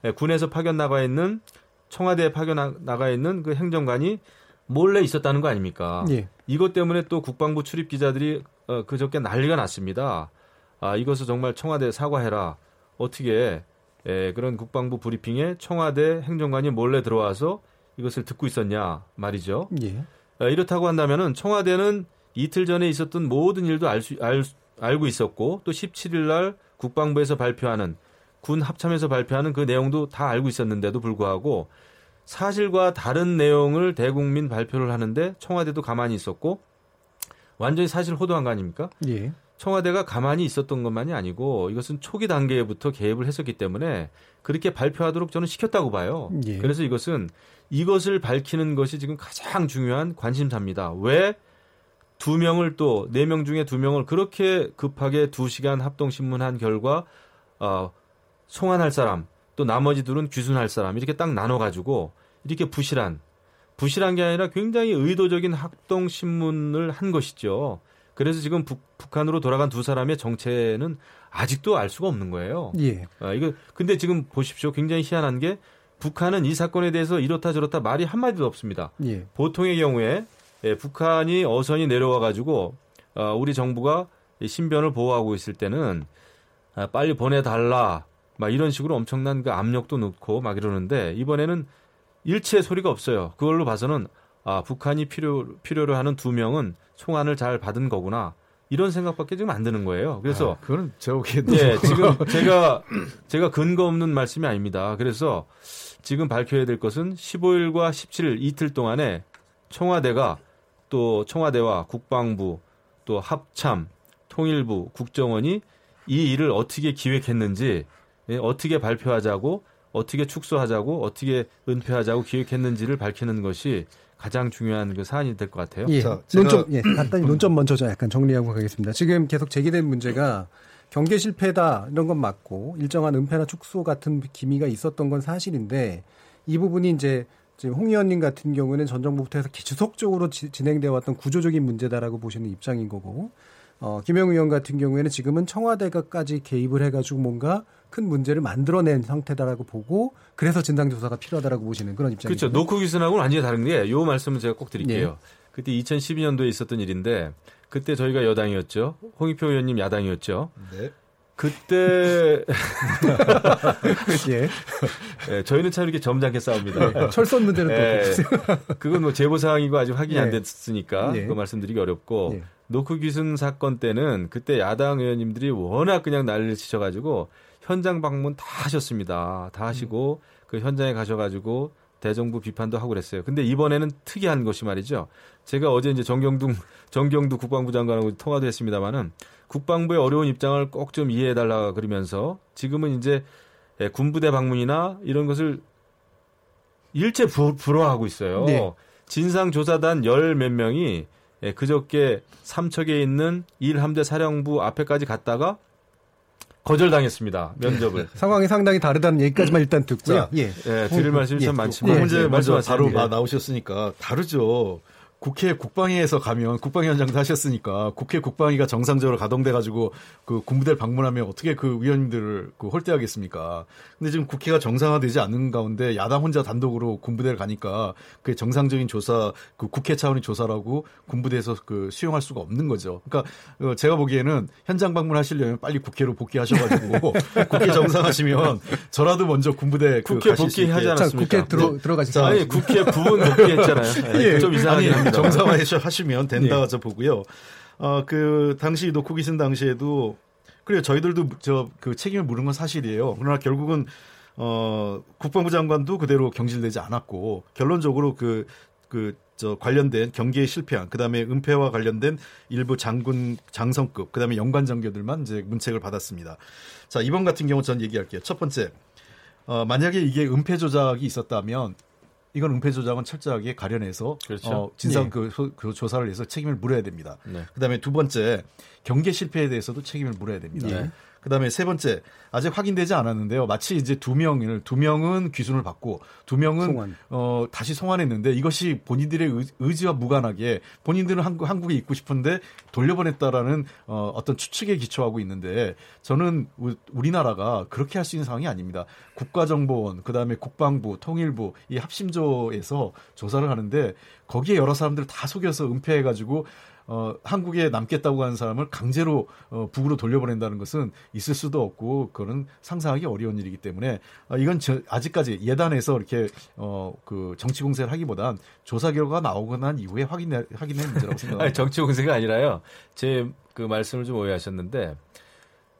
예, 군에서 파견 나가 있는 청와대에 파견 나가 있는 그 행정관이 몰래 있었다는 거 아닙니까? 예. 이것 때문에 또 국방부 출입 기자들이 어, 그저께 난리가 났습니다. 아, 이것을 정말 청와대 사과해라. 어떻게 예, 그런 국방부 브리핑에 청와대 행정관이 몰래 들어와서 이것을 듣고 있었냐 말이죠. 예. 이렇다고 한다면은 청와대는 이틀 전에 있었던 모든 일도 알 수, 알, 알고 있었고 또 17일 날 국방부에서 발표하는 군 합참에서 발표하는 그 내용도 다 알고 있었는데도 불구하고 사실과 다른 내용을 대국민 발표를 하는데 청와대도 가만히 있었고 완전히 사실 호도한 거 아닙니까? 예. 청와대가 가만히 있었던 것만이 아니고 이것은 초기 단계부터 개입을 했었기 때문에 그렇게 발표하도록 저는 시켰다고 봐요. 예. 그래서 이것은 이것을 밝히는 것이 지금 가장 중요한 관심사입니다. 왜 두 명을 또 네 명 중에 두 명을 그렇게 급하게 두 시간 합동 신문한 결과 어, 송환할 사람 또 나머지 둘은 귀순할 사람 이렇게 딱 나눠 가지고 이렇게 부실한 부실한 게 아니라 굉장히 의도적인 합동 신문을 한 것이죠. 그래서 지금 북, 한으로 돌아간 두 사람의 정체는 아직도 알 수가 없는 거예요. 예. 아, 이거 근데 지금 보십시오. 굉장히 희한한 게 북한은 이 사건에 대해서 이렇다 저렇다 말이 한 마디도 없습니다. 예. 보통의 경우에 예, 북한이 어선이 내려와 가지고 어, 우리 정부가 신변을 보호하고 있을 때는 아, 빨리 보내달라 막 이런 식으로 엄청난 그 압력도 넣고 막 이러는데 이번에는 일체 소리가 없어요. 그걸로 봐서는 아 북한이 필요 필요로 하는 두 명은 송환을 잘 받은 거구나. 이런 생각밖에 지금 안 드는 거예요. 그래서 아, 그건 보기엔 예, 지금 제가 제가 근거 없는 말씀이 아닙니다. 그래서 지금 밝혀야 될 것은 15일과 17일 이틀 동안에 청와대가 또 청와대와 국방부 또 합참 통일부 국정원이 이 일을 어떻게 기획했는지 예, 어떻게 발표하자고 어떻게 축소하자고 어떻게 은폐하자고 기획했는지를 밝히는 것이 가장 중요한 그 사안이 될 것 같아요. 예. 자, 논점, 예. 간단히 논점 먼저 약간 정리하고 가겠습니다. 지금 계속 제기된 문제가 경계 실패다 이런 건 맞고 일정한 은폐나 축소 같은 기미가 있었던 건 사실인데 이 부분이 이제 지금 홍 의원님 같은 경우는 전 정부부터 해서 지속적으로 지, 진행되어 왔던 구조적인 문제다라고 보시는 입장인 거고 어, 김영 의원 같은 경우에는 지금은 청와대가까지 개입을 해가지고 뭔가 큰 문제를 만들어낸 상태다라고 보고 그래서 진상조사가 필요하다라고 보시는 그런 입장이죠. 그렇죠. 노크 기순하고는 완전히 다른 게 요 말씀을 제가 꼭 드릴게요. 예. 그때 2012년도에 있었던 일인데 그때 저희가 여당이었죠. 홍익표 의원님 야당이었죠. 네. 그때 (laughs) 예. 네, 저희는 참 이렇게 점잖게 싸웁니다. 네, 철선 문제는 네. 또 그건 뭐 제보 사항이고 아직 확인이 안 예. 됐으니까 예. 그거 말씀드리기 어렵고 예. 노크 기순 사건 때는 그때 야당 의원님들이 워낙 그냥 난리를 치셔가지고 현장 방문 다 하셨습니다. 다 하시고 그 현장에 가셔가지고 대정부 비판도 하고 그랬어요. 근데 이번에는 특이한 것이 말이죠. 제가 어제 이제 정경두 정경두 국방부 장관하고 통화도 했습니다마는 국방부의 어려운 입장을 꼭 좀 이해해 달라 그러면서 지금은 이제 예, 군부대 방문이나 이런 것을 일체 부, 불허하고 있어요. 네. 진상조사단 열 몇 명이 예, 그저께 삼척에 있는 일함대 사령부 앞에까지 갔다가 거절당했습니다. 면접을. 상황이 상당히 다르다는 얘기까지만 일단 듣고요. 자, 예. 예, 드릴 말씀이 참그 많지만 문제 예, 말씀하세요. 바로 예. 마- 나오셨으니까 다르죠. 국회 국방위에서 가면 국방위원장도 하셨으니까 국회 국방위가 정상적으로 가동돼 가지고 그 군부대를 방문하면 어떻게 그 위원님들을 그 홀대하겠습니까? 근데 지금 국회가 정상화되지 않는 가운데 야당 혼자 단독으로 군부대를 가니까 그게 정상적인 조사 그 국회 차원의 조사라고 군부대에서 그 수용할 수가 없는 거죠. 그러니까 어, 제가 보기에는 현장 방문하시려면 빨리 국회로 복귀하셔가지고 (laughs) 국회 정상하시면 저라도 먼저 군부대 그 국회 가실 수 있게. 복귀하지 않았습니까? 국회 들어 들어가시죠. 아니 국회 부분 복귀했잖아요. 예, (laughs) 예, 좀 이상하긴 아니, 합니다. 정상화 하시면 된다 저 보고요. 어, 그 당시 놓고 계신 당시에도 그래요. 저희들도 저 그 책임을 물은 건 사실이에요. 그러나 결국은 어, 국방부 장관도 그대로 경질되지 않았고 결론적으로 그 그 저 관련된 경기에 실패한 그다음에 은폐와 관련된 일부 장군 장성급 그다음에 연관 장교들만 이제 문책을 받았습니다. 자 이번 같은 경우 전 얘기할게요. 첫 번째 어, 만약에 이게 은폐 조작이 있었다면 이건 은폐 조작은 철저하게 가려내서 그렇죠. 어, 진상 예. 그, 소- 그 조사를 해서 책임을 물어야 됩니다. 네. 그다음에 두 번째 경계 실패에 대해서도 책임을 물어야 됩니다. 네. 그다음에 세 번째 아직 확인되지 않았는데요. 마치 이제 두 명을 두 명은 귀순을 받고 두 명은 송환. 어 다시 송환했는데 이것이 본인들의 의- 의지와 무관하게 본인들은 한국 한국에 있고 싶은데 돌려보냈다라는 어 어떤 추측에 기초하고 있는데 저는 우- 우리나라가 그렇게 할 수 있는 상황이 아닙니다. 국가정보원 그다음에 국방부 통일부 이 합심조에서 조사를 하는데 거기에 여러 사람들 다 속여서 은폐해 가지고 어, 한국에 남겠다고 하는 사람을 강제로 어, 북으로 돌려보낸다는 것은 있을 수도 없고 그거는 상상하기 어려운 일이기 때문에 어, 이건 저, 아직까지 예단해서 이렇게 어, 그 정치 공세를 하기보단 조사 결과가 나오고 난 이후에 확인해 확인해 문제라고 생각합니다. 정치 공세가 아니라요. 제 그 말씀을 좀 오해하셨는데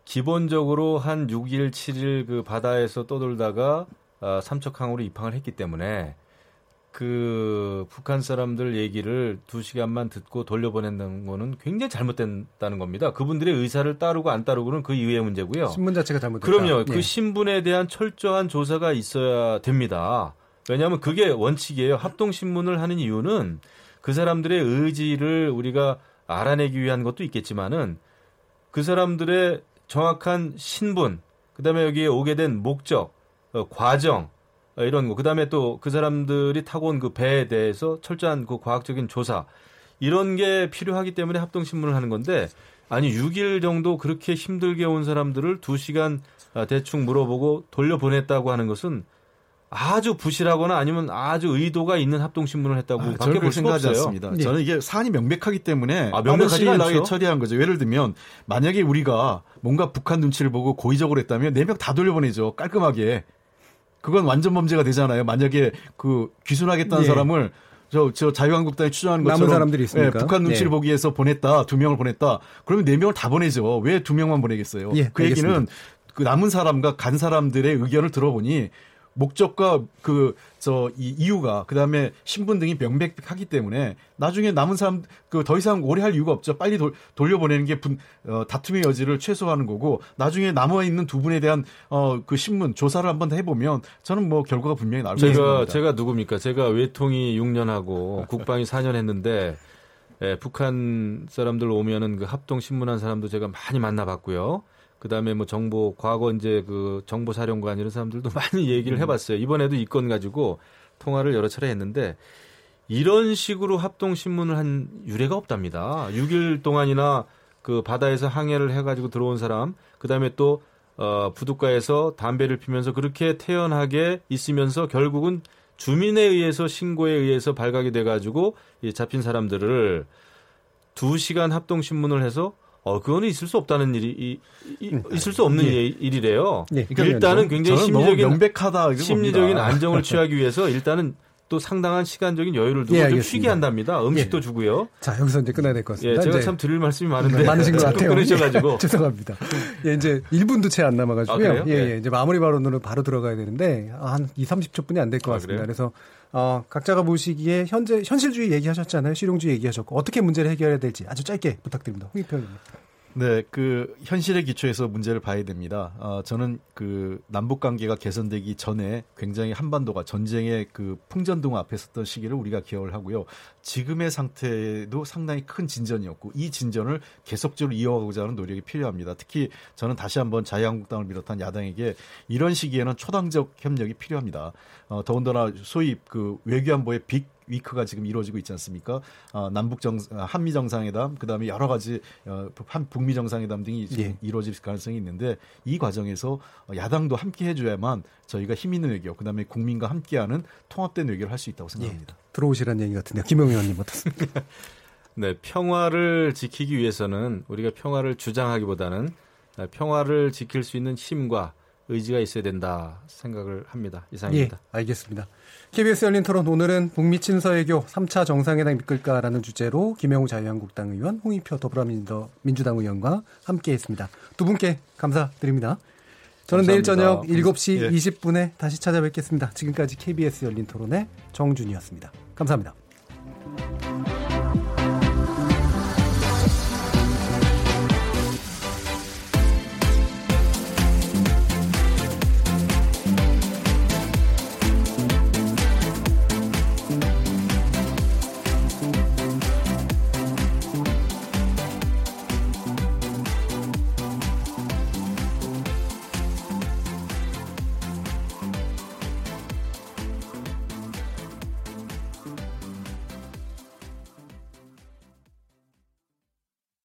기본적으로 한 6일, 7일 그 바다에서 떠돌다가 어, 삼척항으로 입항을 했기 때문에 그 북한 사람들 얘기를 두 시간만 듣고 돌려보낸다는 거는 굉장히 잘못된다는 겁니다. 그분들의 의사를 따르고 안 따르고는 그 이후의 문제고요. 신분 자체가 잘못됐다. 그럼요. 예. 그 신분에 대한 철저한 조사가 있어야 됩니다. 왜냐하면 그게 원칙이에요. 합동 신문을 하는 이유는 그 사람들의 의지를 우리가 알아내기 위한 것도 있겠지만은 그 사람들의 정확한 신분, 그다음에 여기에 오게 된 목적, 어, 과정 어, 이런 거, 그다음에 또 그 사람들이 타고 온 그 배에 대해서 철저한 그 과학적인 조사 이런 게 필요하기 때문에 합동 신문을 하는 건데 아니 6일 정도 그렇게 힘들게 온 사람들을 2시간 아, 대충 물어보고 돌려보냈다고 하는 것은 아주 부실하거나 아니면 아주 의도가 있는 합동 신문을 했다고 아, 밖에 볼 생각하지 없어요. 않습니다. 예. 저는 이게 사안이 명백하기 때문에 아, 시일 않죠? 처리한 거죠. 예를 들면 만약에 우리가 뭔가 북한 눈치를 보고 고의적으로 했다면 네 명 다 돌려보내죠. 깔끔하게. 그건 완전 범죄가 되잖아요. 만약에 그 귀순하겠다는 예. 사람을 저, 저 자유한국당이 추정하는 남은 것처럼 사람들이 있으니까. 예, 북한 눈치를 예. 보기 위해서 보냈다. 두 명을 보냈다. 그러면 네 명을 다 보내죠. 왜 두 명만 보내겠어요? 예, 그 얘기는 알겠습니다. 그 남은 사람과 간 사람들의 의견을 들어보니 목적과 그 저 이 이유가 그다음에 신분 등이 명백하기 때문에 나중에 남은 사람 그 더 이상 오래 할 이유가 없죠. 빨리 돌, 돌려보내는 게 분, 어, 다툼의 여지를 최소화하는 거고 나중에 남아 있는 두 분에 대한 어 그 신문 조사를 한번 해 보면 저는 뭐 결과가 분명히 나올 제가 것입니다. 제가 누굽니까? 제가 외통이 6년 하고 국방이 4년 했는데 예, 북한 사람들 오면은 그 합동 신문한 사람도 제가 많이 만나봤고요. 그다음에 뭐 정보 과거 이제 그 정보 사령관 이런 사람들도 (laughs) 많이 얘기를 해 봤어요. 이번에도 이 건 가지고 통화를 여러 차례 했는데 이런 식으로 합동 신문을 한 유례가 없답니다. 6일 동안이나 그 바다에서 항해를 해 가지고 들어온 사람, 그다음에 또 어, 부둣가에서 담배를 피면서 그렇게 태연하게 있으면서 결국은 주민에 의해서 신고에 의해서 발각이 돼 가지고 이 잡힌 사람들을 두 시간 합동 신문을 해서 어 그거는 있을 수 없다는 일이 이, 이, 있을 수 없는 예. 일- 일이래요. 예. 일단은 굉장히 심리적인 명백하다 심리적인 봅니다. 안정을 (laughs) 취하기 위해서 일단은 또 상당한 시간적인 여유를 두고 예, 좀. 쉬게 한답니다. 음식도 예. 주고요. 자, 여기서 이제 끝나야 될것 예, 같습니다. 제가 이제 참 드릴 말씀이 많은데 많으신 것 같아요. 끊으셔가지고 (laughs) 예, 죄송합니다. 예, 이제 1분도 채 안 남아가지고요. 아? 예, 네. 예, 이제 마무리 발언으로 바로 들어가야 되는데 한 2, 30초뿐이 안 될것 아, 같습니다. 그래요? 그래서 어, 각자가 보시기에 현재 현실주의 얘기하셨잖아요. 실용주의 얘기하셨고 어떻게 문제를 해결해야 될지 아주 짧게 부탁드립니다. 홍익평 의원님. 네, 그 현실의 기초에서 문제를 봐야 됩니다. 어, 저는 그 남북 관계가 개선되기 전에 굉장히 한반도가 전쟁의 그 풍전등 앞에 섰던 시기를 우리가 기억을 하고요. 지금의 상태도 상당히 큰 진전이었고 이 진전을 계속적으로 이어가고자 하는 노력이 필요합니다. 특히 저는 다시 한번 자유한국당을 비롯한 야당에게 이런 시기에는 초당적 협력이 필요합니다. 어, 더군다나 소위 그 외교안보의 빅 위크가 지금 이루어지고 있지 않습니까? 어, 남북 정 한미 정상회담 그다음에 여러 가지 어, 한 북미 정상회담 등이 예. 이루어질 가능성이 있는데 이 과정에서 어, 야당도 함께 해줘야만 저희가 힘 있는 외교 그다음에 국민과 함께하는 통합된 외교를 할 수 있다고 생각합니다. 들어오시라는 얘기 같은데요. 김영 의원님 어떻습니까? (laughs) 네, 평화를 지키기 위해서는 우리가 평화를 주장하기보다는 아, 평화를 지킬 수 있는 힘과 의지가 있어야 된다 생각을 합니다. 예, 이상입니다. 알겠습니다. KBS 열린 토론 오늘은 북미 친서외교 3차 정상회담 이끌까라는 주제로 김영우 자유한국당 의원, 홍익표 더불어민주당 의원과 함께했습니다. 두 분께 감사드립니다. 저는 내일 저녁 감사합니다. 7시 예. 20분에 다시 찾아뵙겠습니다. 지금까지 KBS 열린 토론의 정준이었습니다. 감사합니다.